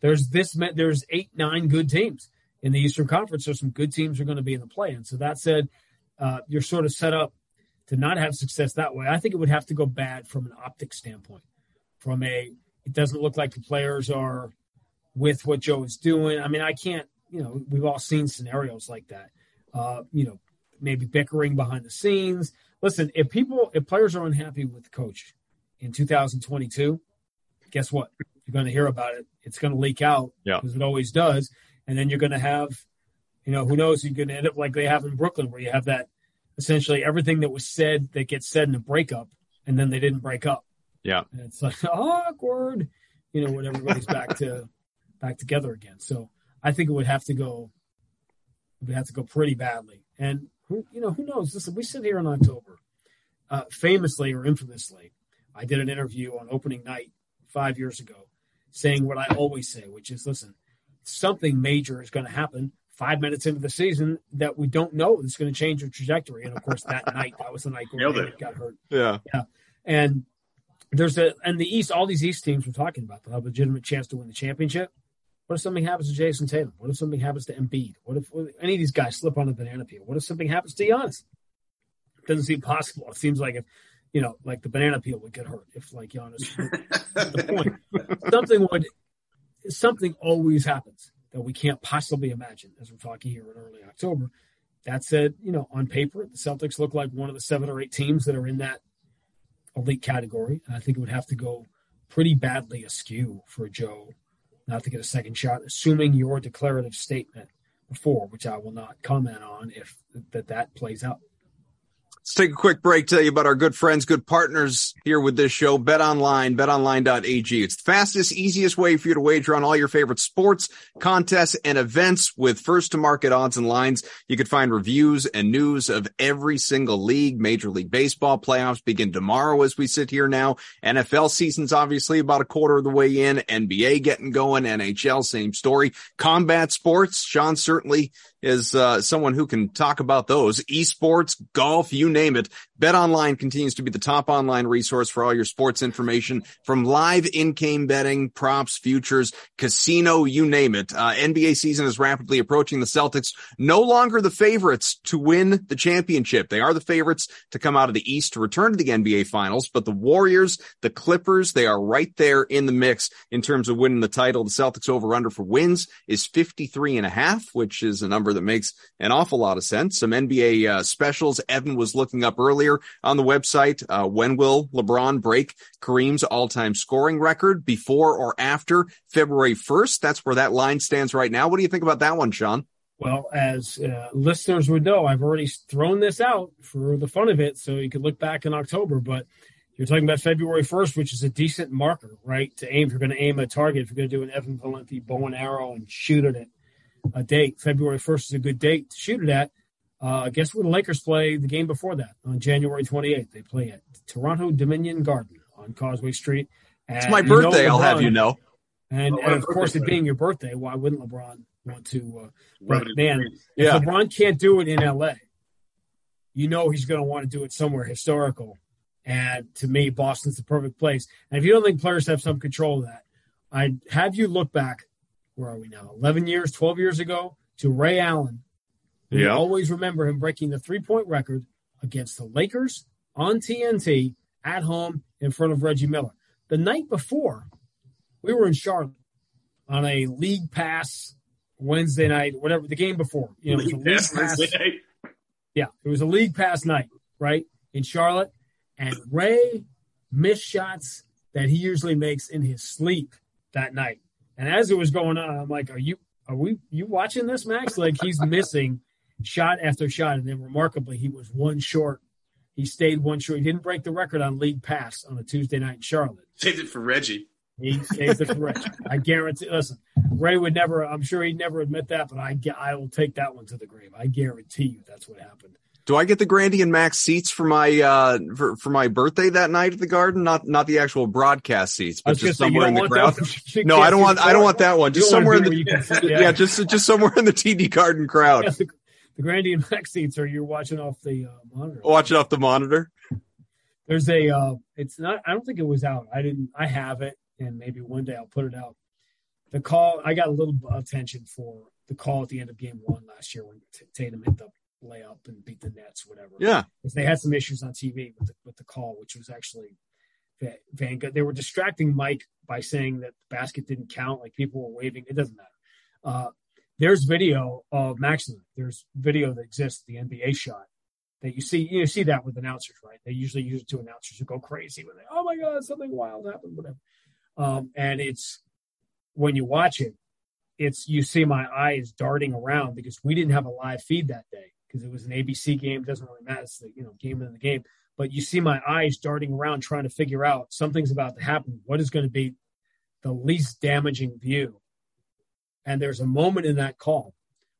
[SPEAKER 2] There's this. There's eight, nine good teams in the Eastern Conference. There's some good teams are going to be in the play-in. So that said, uh, you're sort of set up to not have success that way. I think it would have to go bad from an optic standpoint. From a, it doesn't look like the players are with what Joe is doing. I mean, I can't you know, we've all seen scenarios like that. Uh, you know, maybe bickering behind the scenes. Listen, if people, if players are unhappy with the coach in 2022, guess what? You're going to hear about it. It's going to leak out
[SPEAKER 1] yeah.
[SPEAKER 2] because it always does. And then you're going to have, you know, who knows? You're going to end up like they have in Brooklyn, where you have that essentially everything that was said that gets said in a breakup, and then they didn't break up.
[SPEAKER 1] Yeah,
[SPEAKER 2] and it's like awkward, you know, when everybody's back to back together again. So I think it would have to go. It would have to go pretty badly. And who, you know, who knows? Listen, we sit here in October. Uh, famously or infamously, I did an interview on opening night five years ago, saying what I always say, which is, listen, something major is going to happen five minutes into the season that we don't know is going to change your trajectory. And of course, that night, that was the night Gordon got hurt.
[SPEAKER 1] Yeah,
[SPEAKER 2] yeah. And there's a and the East, all these East teams we're talking about, they'll have a legitimate chance to win the championship. What if something happens to Jayson Tatum? What if something happens to Embiid? What if, what if any of these guys slip on a banana peel? What if something happens to Giannis? It doesn't seem possible. It seems like if you know, like the banana peel would get hurt if like Giannis. the point. Something would. Something always happens that we can't possibly imagine as we're talking here in early October. That said, you know, on paper, the Celtics look like one of the seven or eight teams that are in that elite category, and I think it would have to go pretty badly askew for Joe not to get a second shot, assuming your declarative statement before, which I will not comment on if that that plays out.
[SPEAKER 1] Let's take a quick break, tell you about our good friends, good partners here with this show, Bet Online, betonline.ag. It's the fastest, easiest way for you to wager on all your favorite sports, contests, and events with first to market odds and lines. You can find reviews and news of every single league. Major League Baseball playoffs begin tomorrow as we sit here now. NFL season's obviously about a quarter of the way in. NBA getting going. NHL, same story. Combat sports, Sean certainly is uh, someone who can talk about those. Esports, golf, you name it. Bet Online continues to be the top online resource for all your sports information from live in-game betting, props, futures, casino, you name it. Uh, NBA season is rapidly approaching. The Celtics no longer the favorites to win the championship. They are the favorites to come out of the East to return to the NBA finals, but the Warriors, the Clippers, they are right there in the mix in terms of winning the title. The Celtics over under for wins is 53 and a half, which is a number that makes an awful lot of sense. Some NBA uh, specials Evan was looking up earlier earlier on the website. Uh, when will LeBron break Kareem's all-time scoring record before or after February 1st? That's where that line stands right now. What do you think about that one, Sean?
[SPEAKER 2] Well, as uh, listeners would know, I've already thrown this out for the fun of it, so you could look back in October. But You're talking about February 1st, which is a decent marker, right? To aim, if you're going to aim a target, if you're going to do an Evan Valenti bow and arrow and shoot at it a date, February 1st is a good date to shoot it at. Uh, guess where the Lakers play the game before that on January 28th? They play at Toronto Dominion Garden on Causeway Street.
[SPEAKER 1] And it's my birthday, you know LeBron, I'll have you know.
[SPEAKER 2] And, and of course, it being your birthday, why wouldn't LeBron want to? Uh, but man, yeah. if LeBron can't do it in LA, you know he's going to want to do it somewhere historical. And to me, Boston's the perfect place. And if you don't think players have some control of that, I'd have you look back. Where are we now? 11 years, 12 years ago to Ray Allen. Yeah. always remember him breaking the three point record against the Lakers on TNT at home in front of Reggie Miller. The night before, we were in Charlotte on a league pass Wednesday night, whatever the game before. You know, it was a league pass. pass yeah, it was a league pass night, right? In Charlotte. And Ray missed shots that he usually makes in his sleep that night. And as it was going on, I'm like, Are you are we you watching this, Max? Like he's missing shot after shot. And then remarkably, he was one short. He stayed one short. He didn't break the record on league pass on a Tuesday night in Charlotte.
[SPEAKER 3] Saved it for Reggie.
[SPEAKER 2] He saved it for Reggie. I guarantee. Listen, Ray would never. I'm sure he'd never admit that, but I I will take that one to the grave. I guarantee you that's what happened.
[SPEAKER 1] Do I get the Grande and Max seats for my uh for, for my birthday that night at the Garden? Not not the actual broadcast seats, but just somewhere in the crowd. no, I don't want I don't want that one. Just somewhere in the yeah. yeah. just just somewhere in the TD Garden crowd.
[SPEAKER 2] The, Grande and Max seats are you're watching off the uh, monitor.
[SPEAKER 1] Watching off the monitor.
[SPEAKER 2] There's a uh it's not I don't think it was out. I didn't I have it and maybe one day I'll put it out. The call I got a little attention for the call at the end of game one last year when Tatum hit the layup and beat the Nets, whatever.
[SPEAKER 1] Yeah,
[SPEAKER 2] because they had some issues on TV with the, with the call, which was actually Van They were distracting Mike by saying that the basket didn't count, like people were waving. It doesn't matter. Uh, there's video of Maximum. There's video that exists, the NBA shot that you see. You see that with announcers, right? They usually use it to announcers who go crazy when they, oh my god, something wild happened, whatever. Um, and it's when you watch it, it's you see my eyes darting around because we didn't have a live feed that day because it was an ABC game. Doesn't really matter. It's the you know game in the game. But you see my eyes darting around trying to figure out something's about to happen. What is going to be the least damaging view? And there's a moment in that call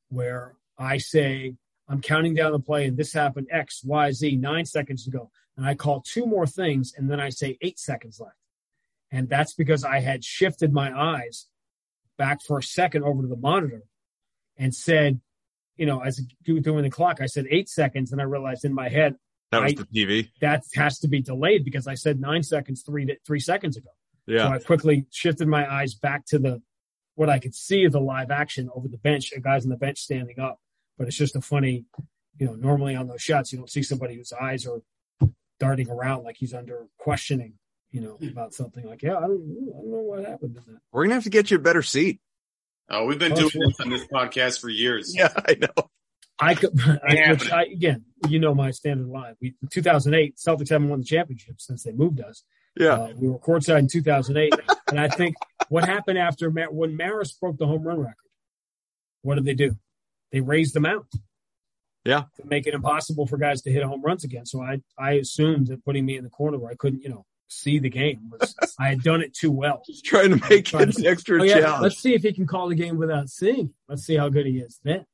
[SPEAKER 2] where I say, I'm counting down the play, and this happened X, Y, Z nine seconds ago. And I call two more things, and then I say eight seconds left. And that's because I had shifted my eyes back for a second over to the monitor and said, you know, as doing the clock, I said eight seconds, and I realized in my head
[SPEAKER 1] that was
[SPEAKER 2] I,
[SPEAKER 1] the TV.
[SPEAKER 2] That has to be delayed because I said nine seconds three three seconds ago.
[SPEAKER 1] Yeah.
[SPEAKER 2] So I quickly shifted my eyes back to the what I could see of the live action over the bench, guys on the bench standing up. But it's just a funny, you know, normally on those shots you don't see somebody whose eyes are darting around like he's under questioning, you know, about something like, yeah, I don't, I don't know what happened to that.
[SPEAKER 1] We're gonna have to get you a better seat.
[SPEAKER 3] Oh, we've been doing this on this podcast for years.
[SPEAKER 1] Yeah, I know.
[SPEAKER 2] I could, I, which I, again, you know my standard line. We, in 2008, Celtics haven't won the championship since they moved us.
[SPEAKER 1] Yeah, uh,
[SPEAKER 2] we were courtside in 2008, and I think what happened after when Maris broke the home run record, what did they do? They raised the out.
[SPEAKER 1] Yeah,
[SPEAKER 2] to make it impossible for guys to hit home runs again. So I, I assumed that putting me in the corner where I couldn't, you know, see the game. I had done it too well.
[SPEAKER 1] Just trying to make it an extra oh, yeah, challenge.
[SPEAKER 2] Let's see if he can call the game without seeing. Let's see how good he is then.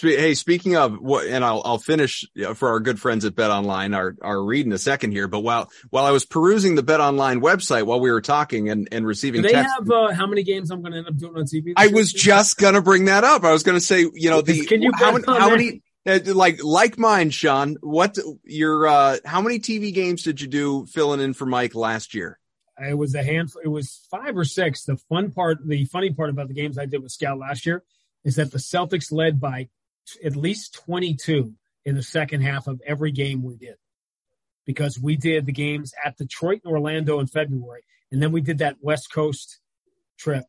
[SPEAKER 1] Hey, speaking of what, and I'll I'll finish for our good friends at Bet Online our our read in a second here. But while while I was perusing the Bet Online website while we were talking and and receiving,
[SPEAKER 2] do they have uh, how many games I'm going to end up doing on TV?
[SPEAKER 1] I was just going to bring that up. I was going to say, you know, the
[SPEAKER 2] can you
[SPEAKER 1] how, how many uh, like like mine, Sean. What your uh how many TV games did you do filling in for Mike last year?
[SPEAKER 2] It was a handful. It was five or six. The fun part, the funny part about the games I did with Scal last year is that the Celtics led by at least 22 in the second half of every game we did because we did the games at Detroit and Orlando in February. And then we did that West Coast trip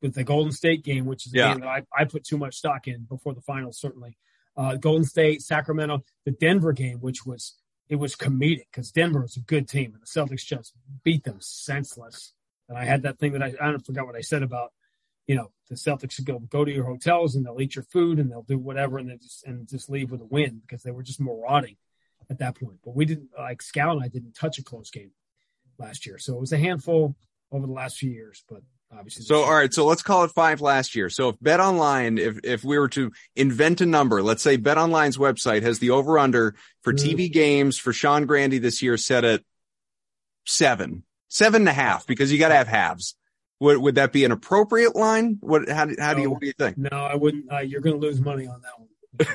[SPEAKER 2] with the Golden State game, which is a yeah. game that I, I put too much stock in before the finals, certainly uh, Golden State, Sacramento, the Denver game, which was it was comedic because Denver was a good team and the Celtics just beat them senseless. And I had that thing that I I don't forgot what I said about you know the Celtics go go to your hotels and they'll eat your food and they'll do whatever and then just and just leave with a win because they were just marauding at that point. But we didn't like Scal and I didn't touch a close game last year. So it was a handful over the last few years, but obviously.
[SPEAKER 1] So, all right. So let's call it five last year. So if Bet Online, if, if we were to invent a number, let's say Bet Online's website has the over under for
[SPEAKER 2] Mm.
[SPEAKER 1] TV games for Sean Grande this year set at seven, seven and a half, because you got to have halves. Would, would that be an appropriate line? What, how, do- how do you, what do you think?
[SPEAKER 2] No, I wouldn't. Uh, you're going to lose money on that one. If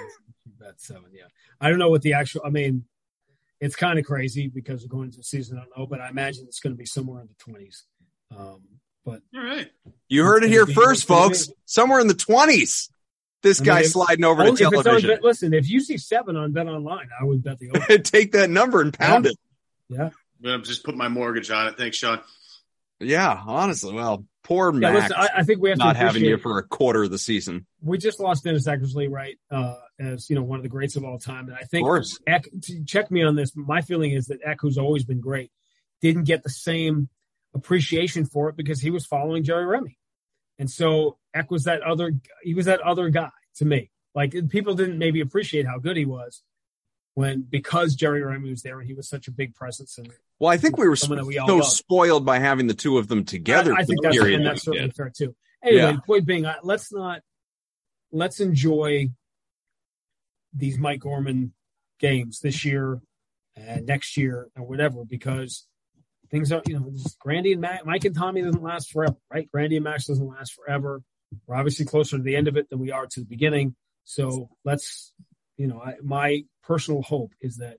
[SPEAKER 2] Bet seven, yeah. I don't know what the actual. I mean, it's kind of crazy because we're going into the season. I don't know, but I imagine it's going to be somewhere in the twenties. Um, but
[SPEAKER 3] All right.
[SPEAKER 1] You heard it here first, folks. Somewhere in the twenents. This
[SPEAKER 2] I
[SPEAKER 1] guy
[SPEAKER 2] mean,
[SPEAKER 1] sliding over
[SPEAKER 2] only
[SPEAKER 1] to
[SPEAKER 2] if it's on
[SPEAKER 1] television.
[SPEAKER 2] Bet- listen, if you see seven on Bet Online, I would bet the over.
[SPEAKER 1] Take that number and pound it.
[SPEAKER 2] Yeah,
[SPEAKER 3] I'm gonna just put my mortgage on it. Thanks, Sean.
[SPEAKER 1] Yeah, honestly. Well, poor
[SPEAKER 2] yeah.
[SPEAKER 1] Max
[SPEAKER 2] Listen, I, I think we have
[SPEAKER 1] not
[SPEAKER 2] to
[SPEAKER 1] having you for a quarter of the season.
[SPEAKER 2] we just lost Dennis Eckersley, right? Uh, as you know, one of the greats of all time, and I think. Eck, to check me on this. My feeling is that Eck, who's always been great, didn't get the same appreciation for it because he was following Jerry Remy, and so Eck was that other. He was that other guy to me. Like people didn't maybe appreciate how good he was when because Jerry Remy was there and he was such a big presence. And
[SPEAKER 1] Well, I think we were
[SPEAKER 2] we
[SPEAKER 1] so
[SPEAKER 2] love.
[SPEAKER 1] spoiled by having the two of them together.
[SPEAKER 2] I, I
[SPEAKER 1] for
[SPEAKER 2] think
[SPEAKER 1] the
[SPEAKER 2] that's
[SPEAKER 1] period
[SPEAKER 2] and
[SPEAKER 1] that
[SPEAKER 2] that's certainly fair too. Anyway,
[SPEAKER 1] Yeah.
[SPEAKER 2] point being, let's not let's enjoy these Mike Gorman games this year and next year and whatever because things are you know this Grande and Mac, Mike and Tommy doesn't last forever, right? Grande and Max doesn't last forever. We're obviously closer to the end of it than we are to the beginning. So let's you know I, my personal hope is that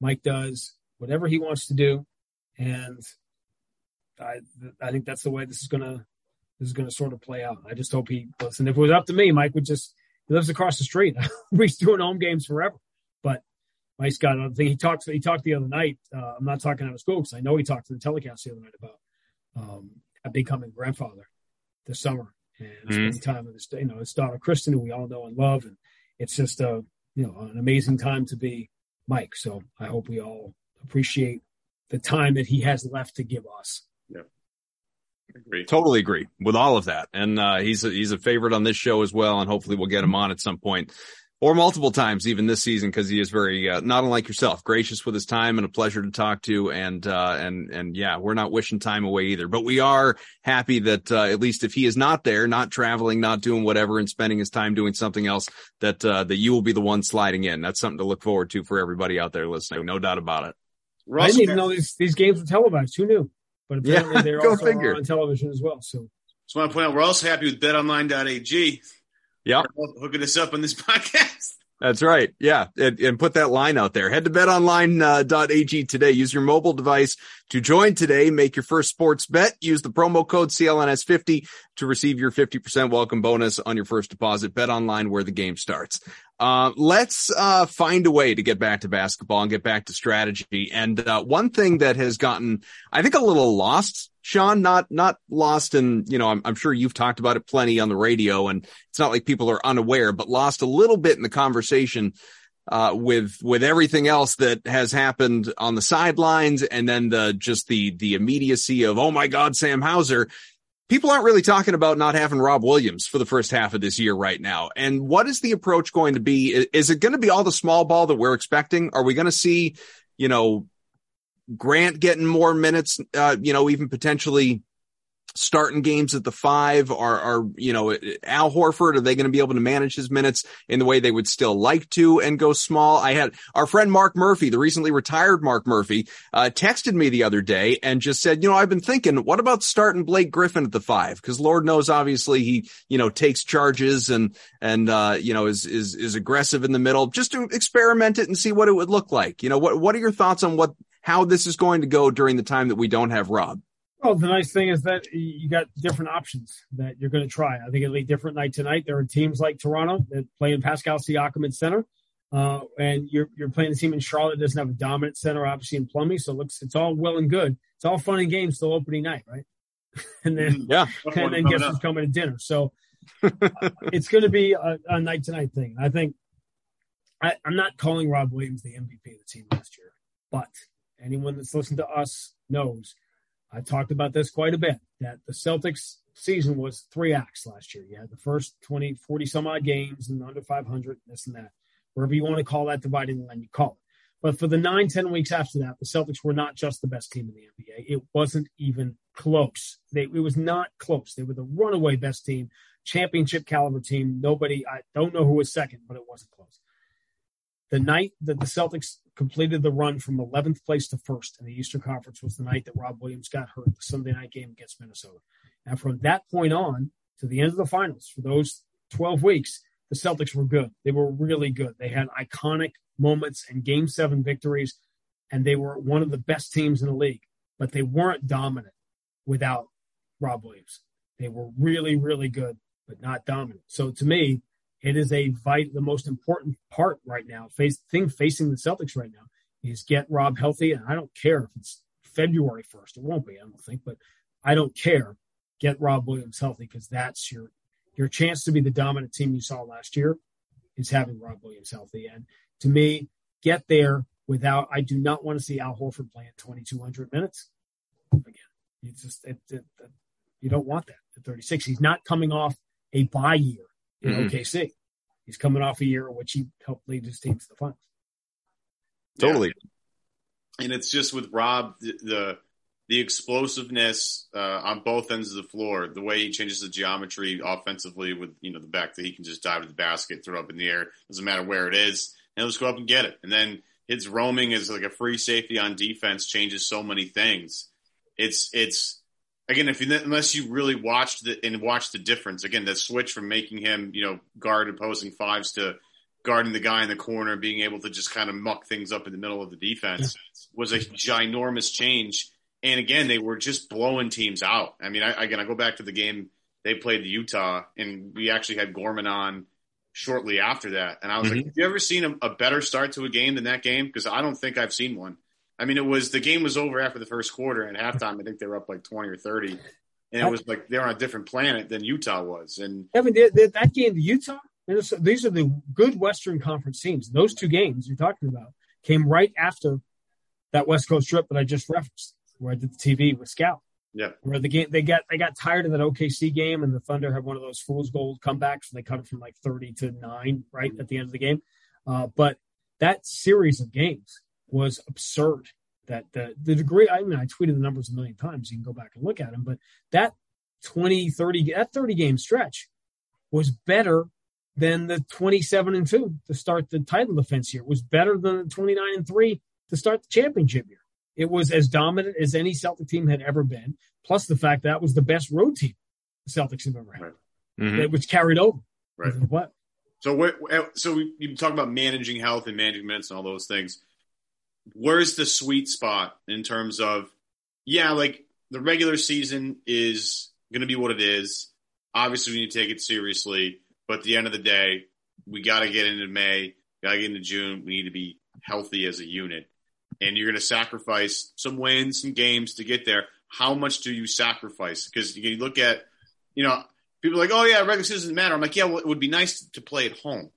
[SPEAKER 2] Mike does whatever he wants to do and I I think that's the way this is gonna this is gonna sort of play out. I just hope he listen. If it was up to me, Mike would just he lives across the street. He's doing home games forever. But Mike's got another thing. He talked he talked the other night. Uh, I'm not talking out of school because I know he talked to the telecast the other night about um, a becoming grandfather this summer and spending time with his you know his daughter Kristen, who we all know and love, and it's just a you know an amazing time to be Mike. So I hope we all appreciate the time that he has left to give us.
[SPEAKER 3] Agree.
[SPEAKER 1] Totally agree with all of that. And uh, he's a, he's a favorite on this show as well. And hopefully we'll get him on at some point or multiple times even this season because he is very uh, not unlike yourself, gracious with his time and a pleasure to talk to. And uh, and and yeah, we're not wishing time away either, but we are happy that uh, at least if he is not there, not traveling, not doing whatever, and spending his time doing something else, that uh, that you will be the one sliding in. That's something to look forward to for everybody out there listening. No doubt about it.
[SPEAKER 3] We're
[SPEAKER 2] I didn't even know these, these games were televised. Who knew? But apparently
[SPEAKER 1] Yeah,
[SPEAKER 2] they're
[SPEAKER 1] go
[SPEAKER 2] also
[SPEAKER 1] figure.
[SPEAKER 2] on television as well. So
[SPEAKER 3] just want to point out we're also happy with BetOnline.ag.
[SPEAKER 1] Yep.
[SPEAKER 3] hooking us up on this podcast.
[SPEAKER 1] That's right. Yeah. And, and put that line out there. Head to betonline.ag today. Use your mobile device to join today. Make your first sports bet. Use the promo code CLNS50 to receive your 50% welcome bonus on your first deposit. Bet online where the game starts. Uh, let's, uh, find a way to get back to basketball and get back to strategy. And, uh, one thing that has gotten, I think a little lost, Sean, not, not lost in, you know, I'm, I'm sure you've talked about it plenty on the radio and it's not like people are unaware, but lost a little bit in the conversation uh, with with everything else that has happened on the sidelines, and then the just the the immediacy of oh my God, Sam Hauser. People aren't really talking about not having Rob Williams for the first half of this year right now. And what is the approach going to be? Is it going to be all the small ball that we're expecting? Are we going to see, you know, Grant getting more minutes? Uh, you know, even potentially starting games at the five are, are, you know, Al Horford, are they going to be able to manage his minutes in the way they would still like to and go small? I had our friend Mark Murphy, the recently retired Mark Murphy, uh, texted me the other day and just said, you know, I've been thinking, what about starting Blake Griffin at the five? Cause Lord knows, obviously he, you know, takes charges and, and, uh, you know, is, is, is aggressive in the middle just to experiment it and see what it would look like. You know, what, what are your thoughts on what, how this is going to go during the time that we don't have Rob?
[SPEAKER 2] Well, the nice thing is that you got different options that you're going to try. I think it'll be different night tonight. There are teams like Toronto that play in Pascal Siakam at center, uh, and you're you're playing a team in Charlotte that doesn't have a dominant center, obviously in Plumlee. So it looks it's all well and good. It's all fun and games till opening night, right? and then
[SPEAKER 1] Yeah.
[SPEAKER 2] and then guess who's coming to dinner. So it's going to be a, a night tonight thing. I think I, I'm not calling Rob Williams the MVP of the team last year, but anyone that's listened to us knows I talked about this quite a bit that the Celtics season was three acts last year. You had the first 20, 40 some odd games and under 500, this and that. Wherever you want to call that dividing line, you call it. But for the nine, ten weeks after that, the Celtics were not just the best team in the NBA. It wasn't even close. They, it was not close. They were the runaway best team, championship caliber team. Nobody, I don't know who was second, but it wasn't close. The night that the Celtics completed the run from 11th place to first in the Eastern Conference was the night that Rob Williams got hurt, the Sunday night game against Minnesota. And from that point on to the end of the finals, for those 12 weeks, the Celtics were good. They were really good. They had iconic moments and game seven victories, and they were one of the best teams in the league, but they weren't dominant without Rob Williams. They were really, really good, but not dominant. So to me, it is a fight. The most important part right now, face thing facing the Celtics right now is get Rob healthy. And I don't care if it's February 1st. It won't be, I don't think, but I don't care. Get Rob Williams healthy because that's your your chance to be the dominant team you saw last year is having Rob Williams healthy. And to me, get there without. I do not want to see Al Horford playing 2,200 minutes again. You just it, it, it, you don't want that at 36. He's not coming off a bye year in mm-hmm. OKC. He's coming off a year in which he helped lead his team to the finals.
[SPEAKER 1] Totally.
[SPEAKER 3] Yeah. And it's just with Rob the the, the explosiveness uh, on both ends of the floor, the way he changes the geometry offensively with you know the back that he can just dive to the basket, throw up in the air, doesn't matter where it is, and he'll just go up and get it. And then his roaming is like a free safety on defense changes so many things. It's it's again if you unless you really watched the and watched the difference again the switch from making him you know guard opposing fives to guarding the guy in the corner being able to just kind of muck things up in the middle of the defense yeah. was a ginormous change. And again, they were just blowing teams out. I mean, I, again, I go back to the game they played the Utah, and we actually had Gorman on shortly after that. And I was mm-hmm. like, have you ever seen a, a, better start to a game than that game? Because I don't think I've seen one. I mean, it was the game was over after the first quarter, and halftime, I think they were up like 20 or 30. And it was like they're on a different planet than Utah was. And
[SPEAKER 2] Evan, that game, the Utah, these are the good Western Conference teams. Those two games you're talking about came right after that West Coast trip that I just referenced, where I did the TV with Scal.
[SPEAKER 3] Yeah.
[SPEAKER 2] Where the game they got they got tired of that OKC game and the Thunder had one of those fool's gold comebacks and they cut it from like 30 to 9 right at the end of the game. Uh, but that series of games was absurd. That the the degree I mean I tweeted the numbers a million times. You can go back and look at them, but that 20 30 that 30 game stretch was better than the 27 and 2 to start the title defense year. It was better than the 29 and 3 to start the championship year. It was as dominant as any Celtic team had ever been. Plus the fact that was the best road team the Celtics have ever had, right. mm-hmm. which carried over.
[SPEAKER 3] Right. What? So what? So you talk about managing health and managing minutes and all those things. Where's the sweet spot in terms of, yeah, like the regular season is going to be what it is. Obviously, we need to take it seriously, but at the end of the day, we got to get into May, got to get into June. We need to be healthy as a unit and you're going to sacrifice some wins, some games to get there. How much do you sacrifice? Because you look at, you know, people like, oh yeah, regular season doesn't matter. I'm like, yeah, well, it would be nice to play at home.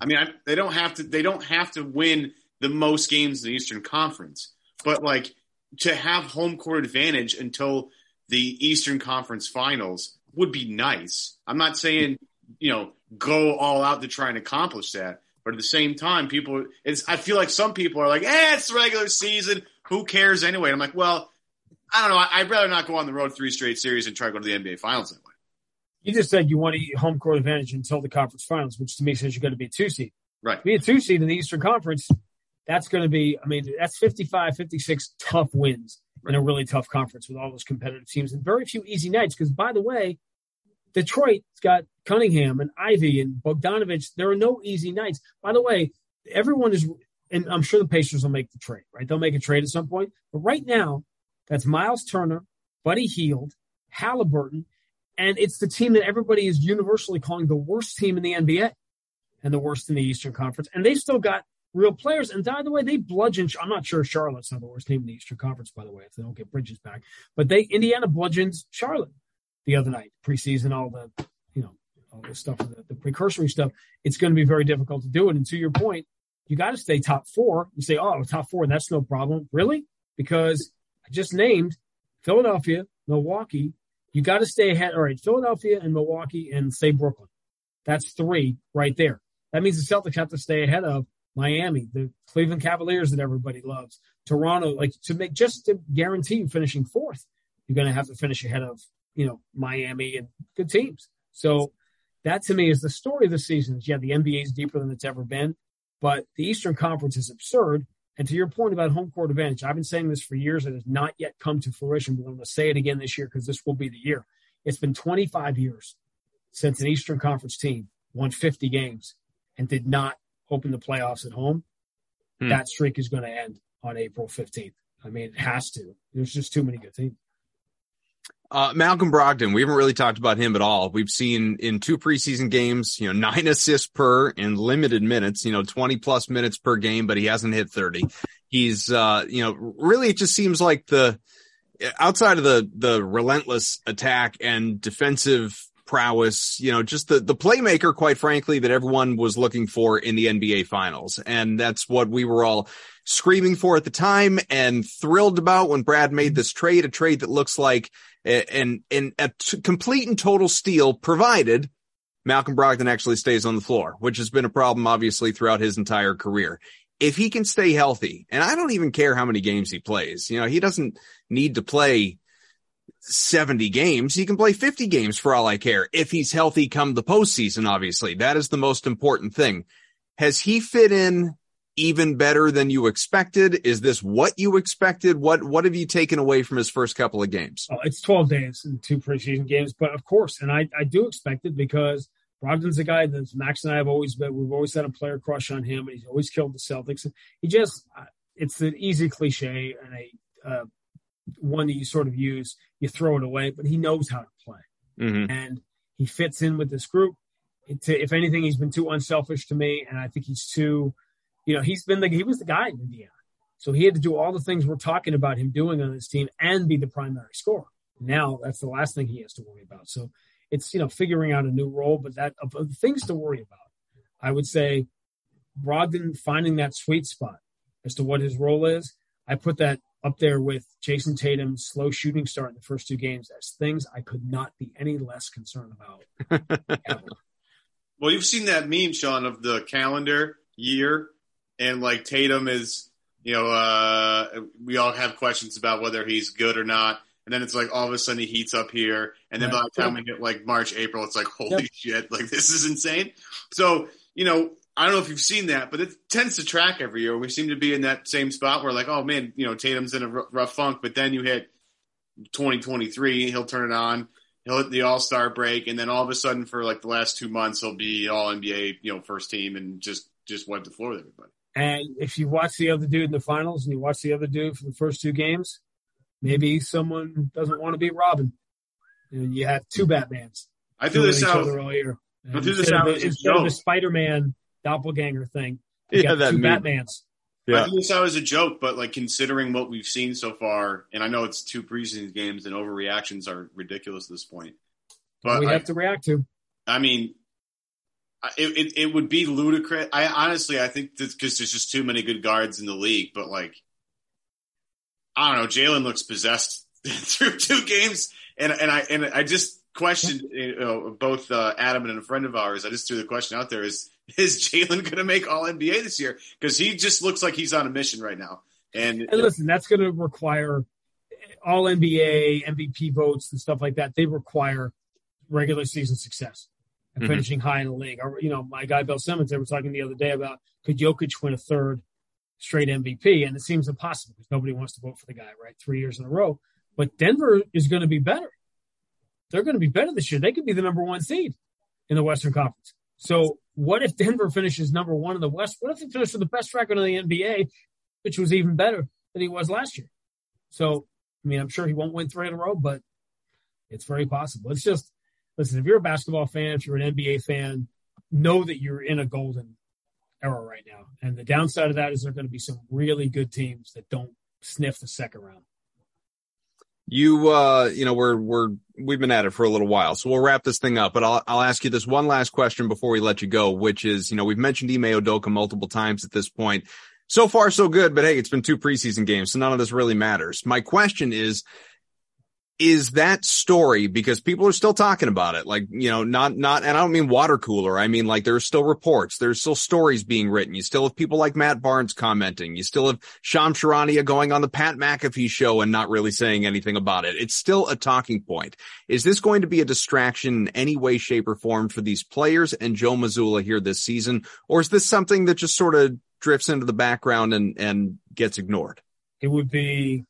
[SPEAKER 3] I mean, I, they don't have to. They don't have to win the most games in the Eastern Conference, but like to have home court advantage until the Eastern Conference Finals would be nice. I'm not saying you know go all out to try and accomplish that, but at the same time, people, it's, I feel like some people are like, eh, it's regular season. Who cares anyway? And I'm like, well, I don't know. I'd rather not go on the road three straight series and try to go to the NBA finals that way.
[SPEAKER 2] You just said you want to eat home court advantage until the conference finals, which to me says you're going to be a two seed.
[SPEAKER 3] Right.
[SPEAKER 2] Be a two seed in the Eastern Conference, that's going to be, I mean, that's 55, 56 tough wins right. in a really tough conference with all those competitive teams and very few easy nights. Because by the way, Detroit's got Cunningham and Ivey and Bogdanovic. There are no easy nights. By the way, everyone is, and I'm sure the Pacers will make the trade, right? They'll make a trade at some point. But right now, that's Miles Turner, Buddy Hield, Halliburton, and it's the team that everybody is universally calling the worst team in the NBA and the worst in the Eastern Conference. And they've still got real players. And by the way, they bludgeon. I'm not sure Charlotte's not the worst team in the Eastern Conference, by the way, if they don't get Bridges back. But they Indiana bludgeons Charlotte the other night, preseason, all the, you know, all the stuff, the, the precursory stuff. It's going to be very difficult to do it. And to your point, you got to stay top four. You say, oh, top four, that's no problem. Really? Because I just named Philadelphia, Milwaukee. You got to stay ahead. All right, Philadelphia and Milwaukee and say Brooklyn. That's three right there. That means the Celtics have to stay ahead of Miami, the Cleveland Cavaliers that everybody loves, Toronto, like to make just to guarantee finishing fourth, you're going to have to finish ahead of, you know, Miami and good teams. So that to me is the story of the season. Is yeah, the NBA is deeper than it's ever been, but the Eastern Conference is absurd. And to your point about home court advantage, I've been saying this for years. It has not yet come to fruition, but I'm going to say it again this year because this will be the year. It's been 25 years since an Eastern Conference team won 50 games and did not open the playoffs at home. Hmm. That streak is going to end on April 15th. I mean, it has to. There's just too many good teams.
[SPEAKER 1] Uh, Malcolm Brogdon, we haven't really talked about him at all. We've seen in two preseason games, you know, nine assists per in limited minutes, you know, 20 plus minutes per game, but he hasn't hit 30. He's, uh, you know, really it just seems like the, outside of the, the relentless attack and defensive prowess, you know, just the, the playmaker, quite frankly, that everyone was looking for in the NBA finals. And that's what we were all screaming for at the time and thrilled about when Brad made this trade, a trade that looks like and and a t- complete and total steal provided Malcolm Brogdon actually stays on the floor, which has been a problem obviously throughout his entire career. If he can stay healthy, and I don't even care how many games he plays, you know, he doesn't need to play 70 games. He can play 50 games for all I care. If he's healthy come the postseason, obviously, that is the most important thing. Has he fit in even better than you expected? Is this what you expected? What what have you taken away from his first couple of games?
[SPEAKER 2] Oh, it's 12 days and two preseason games, but of course, and I, I do expect it because Brogdon's a guy that Max and I have always been. We've always had a player crush on him, and he's always killed the Celtics. He just it's an easy cliche and a uh, one that you sort of use. You throw it away, but he knows how to play, mm-hmm. and he fits in with this group. If anything, he's been too unselfish to me, and I think he's too you know, he's been the he was the guy in Indiana. So he had to do all the things we're talking about him doing on this team and be the primary scorer. Now that's the last thing he has to worry about. So it's you know figuring out a new role, but that of, of things to worry about, I would say Brogdon finding that sweet spot as to what his role is. I put that up there with Jayson Tatum's slow shooting start in the first two games as things I could not be any less concerned about.
[SPEAKER 3] well, you've seen that meme, Sean, of the calendar year and like Tatum is, you know, uh, we all have questions about whether he's good or not. And then it's like all of a sudden he heats up here, and then yeah. by the time we hit like March, April, it's like holy shit, like this is insane. So you know, I don't know if you've seen that, but it tends to track every year. We seem to be in that same spot where like, oh man, you know, Tatum's in a r- rough funk, but then you hit 2023, he'll turn it on, he'll hit the All Star break, and then all of a sudden for like the last two months, he'll be All NBA, you know, first team, and just just wipe the floor with everybody.
[SPEAKER 2] And if you watch the other dude in the finals and you watch the other dude for the first two games, maybe someone doesn't want to beat Robin. And you have two Batmans.
[SPEAKER 3] I threw this out
[SPEAKER 2] all year. I threw this out instead of the Spider-Man doppelganger thing. yeah, that two meme. Batmans.
[SPEAKER 3] Yeah. I think this out as a joke, but like considering what we've seen so far, and I know it's two preseason games and overreactions are ridiculous at this point.
[SPEAKER 2] But we have to react to.
[SPEAKER 3] I mean, it, it, it would be ludicrous. I honestly, I think because there's just too many good guards in the league. But like, I don't know. Jaylen looks possessed through two games, and and I and I just questioned you know, both uh, Adam and a friend of ours. I just threw the question out there: Is is Jaylen going to make All NBA this year? Because he just looks like he's on a mission right now. And,
[SPEAKER 2] and listen, that's going to require All NBA, MVP votes, and stuff like that. They require regular season success and mm-hmm. finishing high in the league. Or, you know, my guy Bill Simmons, they were talking the other day about could Jokic win a third straight MVP, and it seems impossible because nobody wants to vote for the guy, right? Three years in a row. But Denver is going to be better. They're going to be better this year. They could be the number one seed in the Western Conference. So what if Denver finishes number one in the West? What if they finish with the best record in the NBA, which was even better than he was last year? So, I mean, I'm sure he won't win three in a row, but it's very possible. It's just listen, if you're a basketball fan, if you're an NBA fan, know that you're in a golden era right now. And the downside of that is there are going to be some really good teams that don't sniff the second round.
[SPEAKER 1] You, uh, you know, we're, we're, we've been at it for a little while, so we'll wrap this thing up, but I'll, I'll ask you this one last question before we let you go, which is, you know, we've mentioned Ime Udoka multiple times at this point. So far, so good, but hey, it's been two preseason games, so none of this really matters. My question is, is that story because people are still talking about it. Like, you know, not, not, and I don't mean water cooler. I mean, like there's still reports. There's still stories being written. You still have people like Matt Barnes commenting. You still have Shams Charania going on the Pat McAfee show and not really saying anything about it. It's still a talking point. Is this going to be a distraction in any way, shape or form for these players and Joe Mazzulla here this season? Or is this something that just sort of drifts into the background and, and gets ignored?
[SPEAKER 2] It would be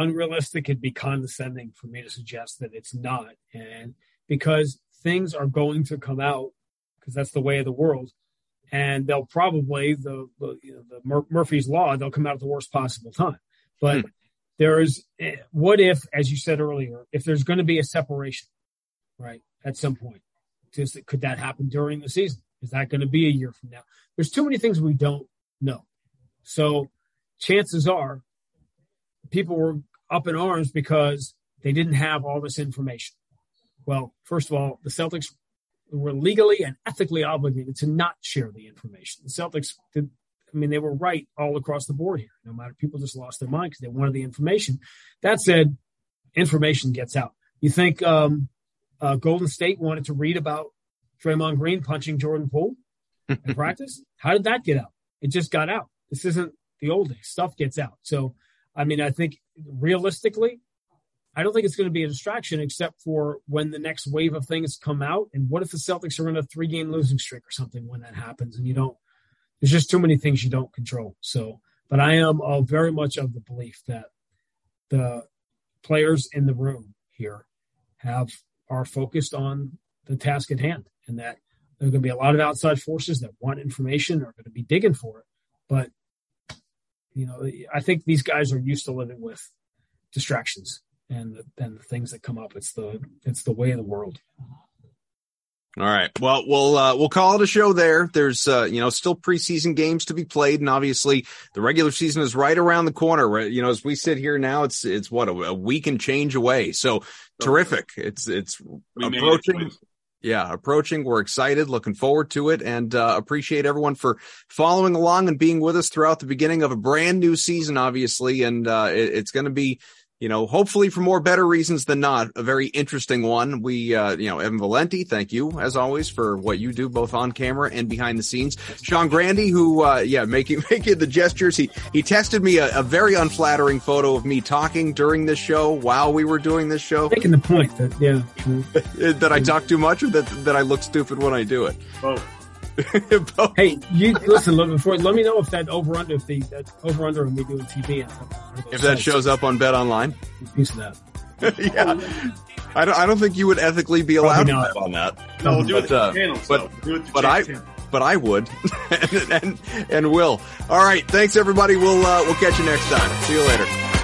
[SPEAKER 2] unrealistic. It'd be condescending for me to suggest that it's not. And because things are going to come out, because that's the way of the world, and they'll probably the, the, you know, the Mur- Murphy's law they'll come out at the worst possible time. But hmm. there is eh, what if, as you said earlier, if there's going to be a separation, right, at some point, just could that happen during the season? Is that going to be a year from now? There's too many things we don't know. So chances are people were up in arms because they didn't have all this information. Well, first of all, the Celtics were legally and ethically obligated to not share the information. The Celtics did, I mean, they were right all across the board here. No matter people just lost their mind because they wanted the information. That said, information gets out. You think um, uh, Golden State wanted to read about Draymond Green punching Jordan Poole in practice? How did that get out? It just got out. This isn't the old days. Stuff gets out. So I mean, I think realistically, I don't think it's going to be a distraction except for when the next wave of things come out. And what if the Celtics are in a three game losing streak or something when that happens and you don't, there's just too many things you don't control. So, but I am uh, very much of the belief that the players in the room here have, are focused on the task at hand and that there are going to be a lot of outside forces that want information are going to be digging for it. But you know, I think these guys are used to living with distractions and the, and the things that come up. It's the it's the way of the world.
[SPEAKER 1] All right. Well, we'll uh, we'll call it a show there. There's uh, you know still preseason games to be played, and obviously the regular season is right around the corner. You know, as we sit here now, it's it's what a, a week and change away. So terrific. It's it's we approaching yeah, approaching. We're excited, looking forward to it, and uh, appreciate everyone for following along and being with us throughout the beginning of a brand new season, obviously. And uh, it, it's going to be you know, hopefully for more better reasons than not, a very interesting one. We, uh, you know, Evan Valenti, thank you as always for what you do both on camera and behind the scenes. Sean Grande, who, uh, yeah, making, making the gestures. He, he tested me a, a, very unflattering photo of me talking during this show while we were doing this show.
[SPEAKER 2] Making the point that, yeah.
[SPEAKER 1] that I talk too much or that, that I look stupid when I do it.
[SPEAKER 3] Oh.
[SPEAKER 2] hey, you listen. Look, before let me know if that over under if the that over under when we doing TV and
[SPEAKER 1] if that shows up on Bet Online.
[SPEAKER 2] Piece of that.
[SPEAKER 1] yeah, I don't. I don't think you would ethically be allowed to bet on that.
[SPEAKER 3] No, we'll do but, it uh, channel,
[SPEAKER 1] but but I. Channel. But I would, and, and and will. All right, thanks everybody. We'll uh, we'll catch you next time. See you later.